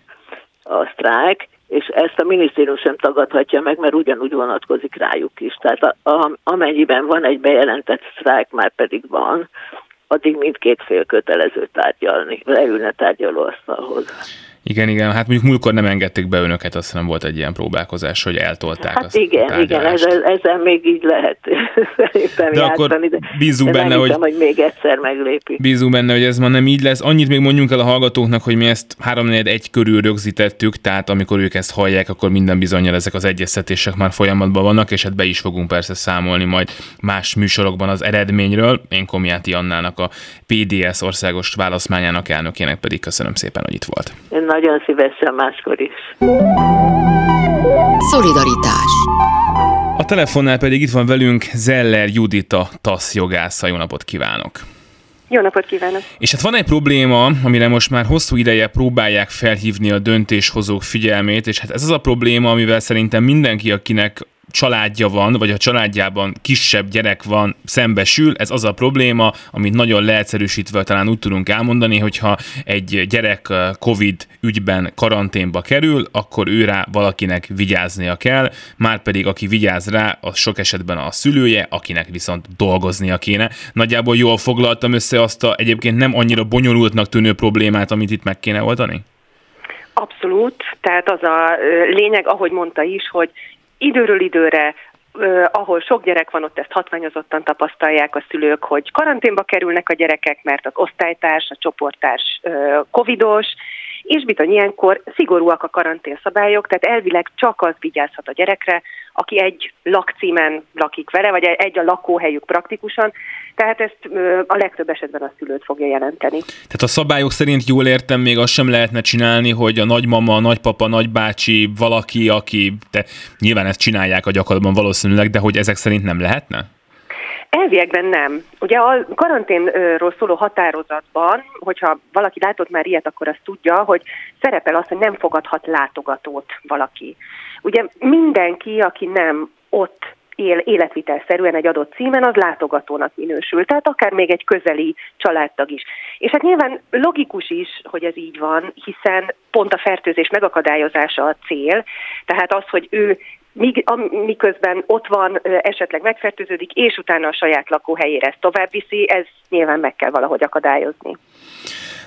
a sztrájk, és ezt a minisztérium sem tagadhatja meg, mert ugyanúgy vonatkozik rájuk is. Tehát a, a, amennyiben van egy bejelentett sztrájk, már pedig van, addig mindkét fél kötelező tárgyalni, leülne tárgyalóasztalhoz. Igen, igen, hát mondjuk múltkor nem engedték be önöket, azt nem volt egy ilyen próbálkozás, hogy eltolták hát azt igen, a igen, ezzel, ezzel még így lehet szerintem de akkor de bízunk benne, hogy, hiszem, hogy még egyszer meglépi. Bízunk benne, hogy ez ma nem így lesz. Annyit még mondjunk el a hallgatóknak, hogy mi ezt 3 egy körül rögzítettük, tehát amikor ők ezt hallják, akkor minden bizonyal ezek az egyeztetések már folyamatban vannak, és hát be is fogunk persze számolni majd más műsorokban az eredményről. Én Komjáti Annának a PDS országos válaszmányának elnökének pedig köszönöm szépen, hogy itt volt. Én nagyon szívesen máskor is. Szolidaritás. A telefonnál pedig itt van velünk Zeller Judita TASZ jogásza. Jó napot kívánok! Jó napot kívánok! És hát van egy probléma, amire most már hosszú ideje próbálják felhívni a döntéshozók figyelmét, és hát ez az a probléma, amivel szerintem mindenki, akinek családja van, vagy a családjában kisebb gyerek van, szembesül, ez az a probléma, amit nagyon leegyszerűsítve talán úgy tudunk elmondani, hogyha egy gyerek COVID ügyben karanténba kerül, akkor ő rá valakinek vigyáznia kell, már pedig aki vigyáz rá, az sok esetben a szülője, akinek viszont dolgoznia kéne. Nagyjából jól foglaltam össze azt a egyébként nem annyira bonyolultnak tűnő problémát, amit itt meg kéne oldani? Abszolút, tehát az a lényeg, ahogy mondta is, hogy időről időre ahol sok gyerek van, ott ezt hatványozottan tapasztalják a szülők, hogy karanténba kerülnek a gyerekek, mert az osztálytárs, a csoporttárs covidos, és bizony ilyenkor szigorúak a karantén szabályok, tehát elvileg csak az vigyázhat a gyerekre, aki egy lakcímen lakik vele, vagy egy a lakóhelyük praktikusan, tehát ezt a legtöbb esetben a szülőt fogja jelenteni. Tehát a szabályok szerint jól értem, még azt sem lehetne csinálni, hogy a nagymama, a nagypapa, nagybácsi, valaki, aki, de nyilván ezt csinálják a gyakorlatban valószínűleg, de hogy ezek szerint nem lehetne? Elviekben nem. Ugye a karanténról szóló határozatban, hogyha valaki látott már ilyet, akkor azt tudja, hogy szerepel az, hogy nem fogadhat látogatót valaki. Ugye mindenki, aki nem ott él életvitelszerűen egy adott címen, az látogatónak minősül, tehát akár még egy közeli családtag is. És hát nyilván logikus is, hogy ez így van, hiszen pont a fertőzés megakadályozása a cél, tehát az, hogy ő miközben ott van, esetleg megfertőződik, és utána a saját lakóhelyére ezt tovább viszi, ez nyilván meg kell valahogy akadályozni.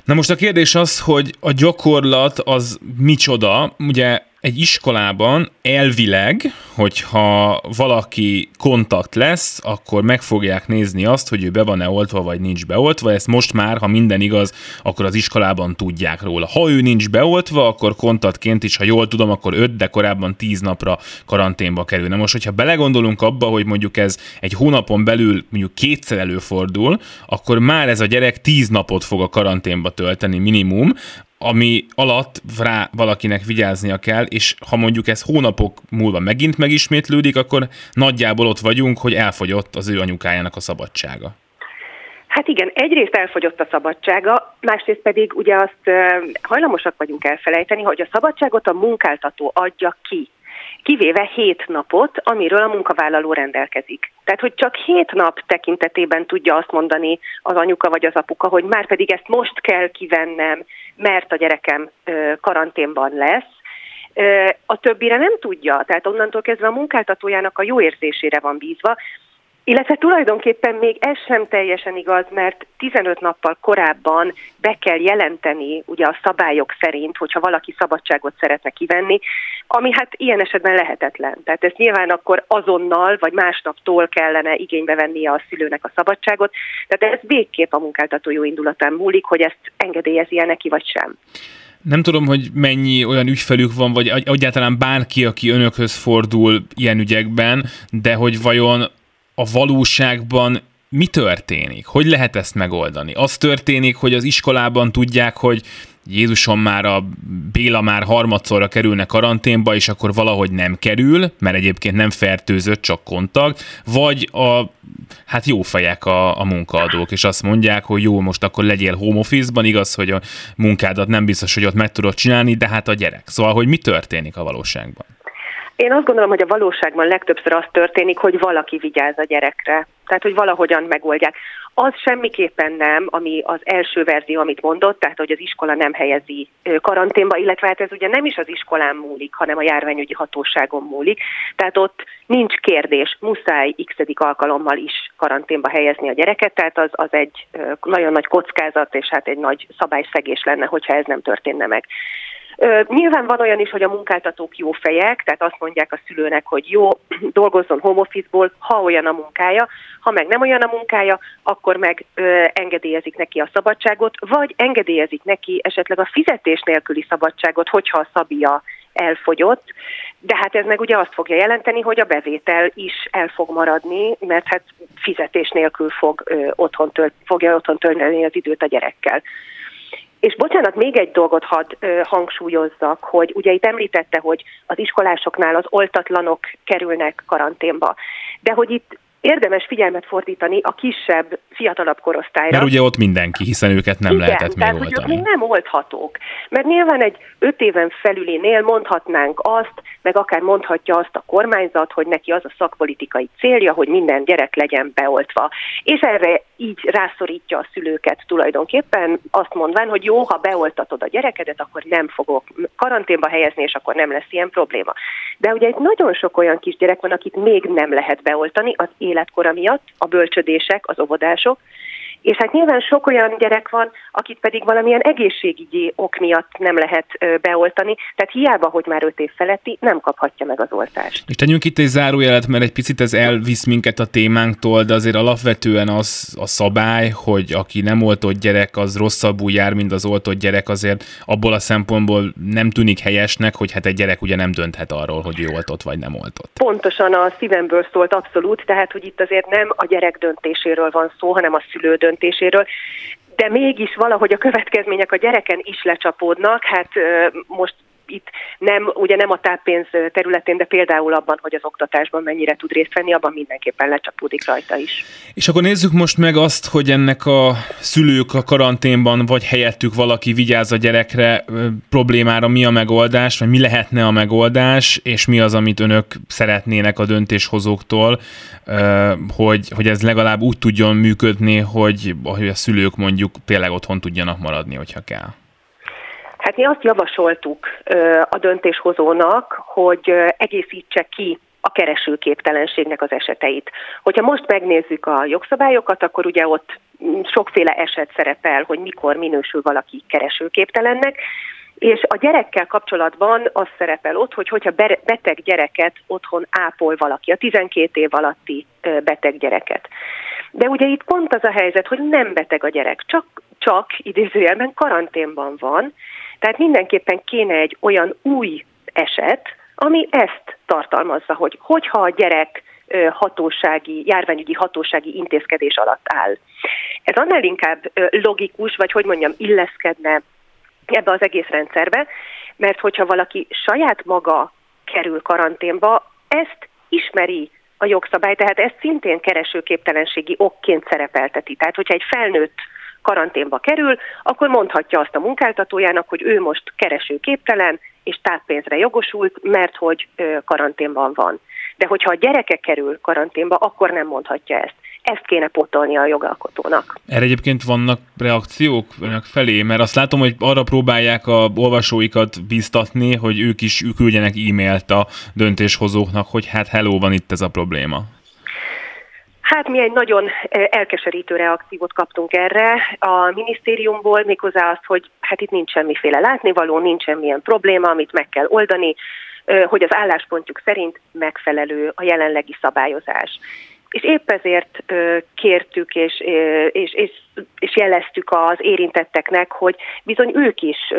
Na most a kérdés az, hogy a gyakorlat az micsoda. Ugye egy iskolában elvileg, hogyha valaki kontakt lesz, akkor meg fogják nézni azt, hogy ő be van-e oltva, vagy nincs beoltva. Ezt most már, ha minden igaz, akkor az iskolában tudják róla. Ha ő nincs beoltva, akkor kontaktként is, ha jól tudom, akkor 5, de korábban 10 napra karanténba kerül. Na most, hogyha belegondolunk abba, hogy mondjuk ez egy hónapon belül mondjuk kétszer előfordul, akkor már ez a gyerek 10 napot fog a karanténba tölteni minimum, ami alatt rá valakinek vigyáznia kell, és ha mondjuk ez hónapok múlva megint megismétlődik, akkor nagyjából ott vagyunk, hogy elfogyott az ő anyukájának a szabadsága. Hát igen, egyrészt elfogyott a szabadsága, másrészt pedig ugye azt hajlamosak vagyunk elfelejteni, hogy a szabadságot a munkáltató adja ki kivéve hét napot, amiről a munkavállaló rendelkezik. Tehát, hogy csak hét nap tekintetében tudja azt mondani az anyuka vagy az apuka, hogy már pedig ezt most kell kivennem, mert a gyerekem karanténban lesz, a többire nem tudja, tehát onnantól kezdve a munkáltatójának a jó érzésére van bízva, illetve tulajdonképpen még ez sem teljesen igaz, mert 15 nappal korábban be kell jelenteni ugye a szabályok szerint, hogyha valaki szabadságot szeretne kivenni, ami hát ilyen esetben lehetetlen. Tehát ezt nyilván akkor azonnal vagy másnaptól kellene igénybe vennie a szülőnek a szabadságot, tehát ez végképp a munkáltató jó indulatán múlik, hogy ezt engedélyezi-e neki vagy sem. Nem tudom, hogy mennyi olyan ügyfelük van, vagy egyáltalán bárki, aki önökhöz fordul ilyen ügyekben, de hogy vajon a valóságban mi történik? Hogy lehet ezt megoldani? Az történik, hogy az iskolában tudják, hogy Jézusom már a Béla már harmadszorra kerülne karanténba, és akkor valahogy nem kerül, mert egyébként nem fertőzött, csak kontakt, vagy a, hát jó fejek a, a munkaadók, és azt mondják, hogy jó, most akkor legyél home office-ban, igaz, hogy a munkádat nem biztos, hogy ott meg tudod csinálni, de hát a gyerek. Szóval, hogy mi történik a valóságban? Én azt gondolom, hogy a valóságban legtöbbször az történik, hogy valaki vigyáz a gyerekre. Tehát, hogy valahogyan megoldják. Az semmiképpen nem, ami az első verzió, amit mondott, tehát, hogy az iskola nem helyezi karanténba, illetve hát ez ugye nem is az iskolán múlik, hanem a járványügyi hatóságon múlik. Tehát ott nincs kérdés, muszáj x alkalommal is karanténba helyezni a gyereket, tehát az, az egy nagyon nagy kockázat, és hát egy nagy szabályszegés lenne, hogyha ez nem történne meg. Nyilván van olyan is, hogy a munkáltatók jó fejek, tehát azt mondják a szülőnek, hogy jó, dolgozzon home office-ból, ha olyan a munkája, ha meg nem olyan a munkája, akkor meg ö, engedélyezik neki a szabadságot, vagy engedélyezik neki esetleg a fizetés nélküli szabadságot, hogyha a szabia elfogyott, de hát ez meg ugye azt fogja jelenteni, hogy a bevétel is el fog maradni, mert hát fizetés nélkül fog, ö, otthon tölt, fogja otthon tölteni az időt a gyerekkel. És bocsánat, még egy dolgot hadd hangsúlyozzak, hogy ugye itt említette, hogy az iskolásoknál az oltatlanok kerülnek karanténba. De hogy itt érdemes figyelmet fordítani a kisebb, fiatalabb korosztályra. Mert ugye ott mindenki, hiszen őket nem Igen, lehetett tehát, még hogy ők oltani. még nem oldhatók. Mert nyilván egy öt éven felülinél mondhatnánk azt, meg akár mondhatja azt a kormányzat, hogy neki az a szakpolitikai célja, hogy minden gyerek legyen beoltva. És erre így rászorítja a szülőket tulajdonképpen, azt mondván, hogy jó, ha beoltatod a gyerekedet, akkor nem fogok karanténba helyezni, és akkor nem lesz ilyen probléma. De ugye itt nagyon sok olyan kisgyerek van, akit még nem lehet beoltani az életkora miatt, a bölcsödések, az óvodások, és hát nyilván sok olyan gyerek van, akit pedig valamilyen egészségügyi ok miatt nem lehet beoltani, tehát hiába, hogy már öt év feletti, nem kaphatja meg az oltást. És tegyünk itt egy zárójelet, mert egy picit ez elvisz minket a témánktól, de azért alapvetően az a szabály, hogy aki nem oltott gyerek, az rosszabbul jár, mint az oltott gyerek, azért abból a szempontból nem tűnik helyesnek, hogy hát egy gyerek ugye nem dönthet arról, hogy ő oltott vagy nem oltott. Pontosan a szívemből szólt abszolút, tehát hogy itt azért nem a gyerek döntéséről van szó, hanem a szülő döntéséről. De mégis valahogy a következmények a gyereken is lecsapódnak. Hát most itt nem, ugye nem a táppénz területén, de például abban, hogy az oktatásban mennyire tud részt venni, abban mindenképpen lecsapódik rajta is. És akkor nézzük most meg azt, hogy ennek a szülők a karanténban, vagy helyettük valaki vigyáz a gyerekre problémára mi a megoldás, vagy mi lehetne a megoldás, és mi az, amit önök szeretnének a döntéshozóktól, hogy, hogy ez legalább úgy tudjon működni, hogy, hogy a szülők mondjuk tényleg otthon tudjanak maradni, hogyha kell. Hát mi azt javasoltuk a döntéshozónak, hogy egészítse ki a keresőképtelenségnek az eseteit. Hogyha most megnézzük a jogszabályokat, akkor ugye ott mm, sokféle eset szerepel, hogy mikor minősül valaki keresőképtelennek, és a gyerekkel kapcsolatban az szerepel ott, hogy hogyha be- beteg gyereket otthon ápol valaki, a 12 év alatti beteg gyereket. De ugye itt pont az a helyzet, hogy nem beteg a gyerek, csak, csak idézőjelben karanténban van, tehát mindenképpen kéne egy olyan új eset, ami ezt tartalmazza, hogy hogyha a gyerek hatósági, járványügyi hatósági intézkedés alatt áll. Ez annál inkább logikus, vagy hogy mondjam, illeszkedne ebbe az egész rendszerbe, mert hogyha valaki saját maga kerül karanténba, ezt ismeri a jogszabály, tehát ezt szintén keresőképtelenségi okként szerepelteti. Tehát, hogyha egy felnőtt karanténba kerül, akkor mondhatja azt a munkáltatójának, hogy ő most keresőképtelen és táppénzre jogosult, mert hogy karanténban van. De hogyha a gyereke kerül karanténba, akkor nem mondhatja ezt. Ezt kéne potolni a jogalkotónak. Erre egyébként vannak reakciók önök felé, mert azt látom, hogy arra próbálják a olvasóikat biztatni, hogy ők is küldjenek e-mailt a döntéshozóknak, hogy hát hello, van itt ez a probléma. Hát mi egy nagyon elkeserítő reakciót kaptunk erre a minisztériumból, méghozzá azt, hogy hát itt nincs semmiféle látnivaló, nincs semmilyen probléma, amit meg kell oldani, hogy az álláspontjuk szerint megfelelő a jelenlegi szabályozás. És épp ezért kértük és, és, és, és jeleztük az érintetteknek, hogy bizony ők is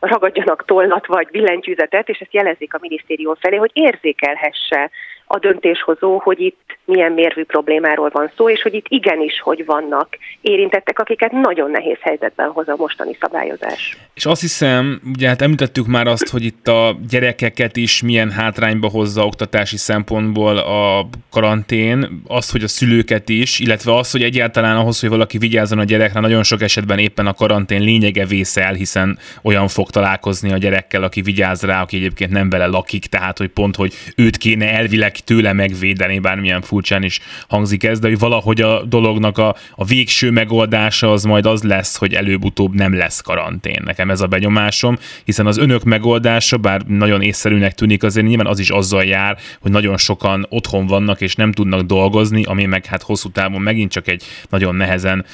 ragadjanak tollat vagy billentyűzetet, és ezt jelezik a minisztérium felé, hogy érzékelhesse a döntéshozó, hogy itt milyen mérvű problémáról van szó, és hogy itt igenis, hogy vannak érintettek, akiket nagyon nehéz helyzetben hoz a mostani szabályozás. És azt hiszem, ugye hát említettük már azt, hogy itt a gyerekeket is milyen hátrányba hozza oktatási szempontból a karantén, azt, hogy a szülőket is, illetve az, hogy egyáltalán ahhoz, hogy valaki vigyázzon a gyerekre, nagyon sok esetben éppen a karantén lényege vészel, hiszen olyan fog találkozni a gyerekkel, aki vigyáz rá, aki egyébként nem vele lakik, tehát hogy pont, hogy őt kéne elvileg tőle megvédeni, bármilyen furcsán is hangzik ez, de hogy valahogy a dolognak a, a végső megoldása az majd az lesz, hogy előbb-utóbb nem lesz karantén. Nekem ez a benyomásom, hiszen az önök megoldása, bár nagyon észszerűnek tűnik, azért nyilván az is azzal jár, hogy nagyon sokan otthon vannak és nem tudnak dolgozni, ami meg hát hosszú távon megint csak egy nagyon nehezen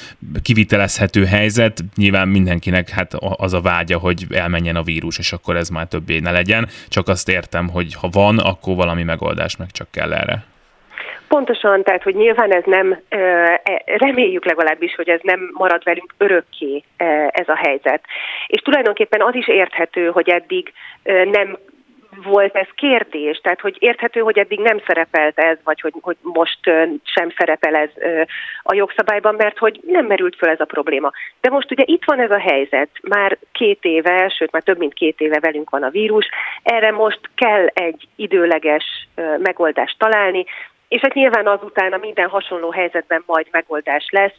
kivitelezhető helyzet. Nyilván mindenkinek hát az a vágya, hogy elmenjen a vírus, és akkor ez már többé ne legyen. Csak azt értem, hogy ha van, akkor valami megoldás meg csak kell erre. Pontosan, tehát hogy nyilván ez nem, reméljük legalábbis, hogy ez nem marad velünk örökké ez a helyzet. És tulajdonképpen az is érthető, hogy eddig nem volt ez kérdés, tehát hogy érthető, hogy eddig nem szerepelt ez, vagy hogy, hogy most sem szerepel ez a jogszabályban, mert hogy nem merült föl ez a probléma. De most ugye itt van ez a helyzet, már két éve, sőt már több mint két éve velünk van a vírus, erre most kell egy időleges megoldást találni, és hát nyilván azután a minden hasonló helyzetben majd megoldás lesz,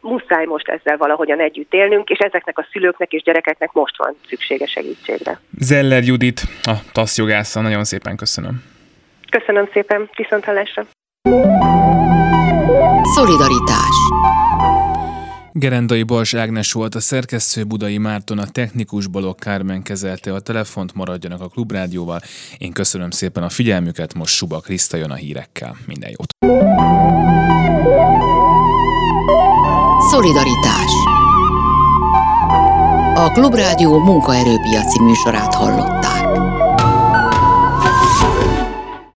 muszáj most ezzel valahogyan együtt élnünk, és ezeknek a szülőknek és gyerekeknek most van szüksége segítségre. Zeller Judit, a TASZ jogásza, nagyon szépen köszönöm. Köszönöm szépen, viszont hallásra. Szolidaritás Gerendai Bals Ágnes volt a szerkesztő, Budai Márton a technikus, Balog Kármen kezelte a telefont, maradjanak a Klubrádióval. Én köszönöm szépen a figyelmüket, most Suba Kriszta jön a hírekkel. Minden jót! Szolidaritás A Klubrádió munkaerőpiaci műsorát hallott.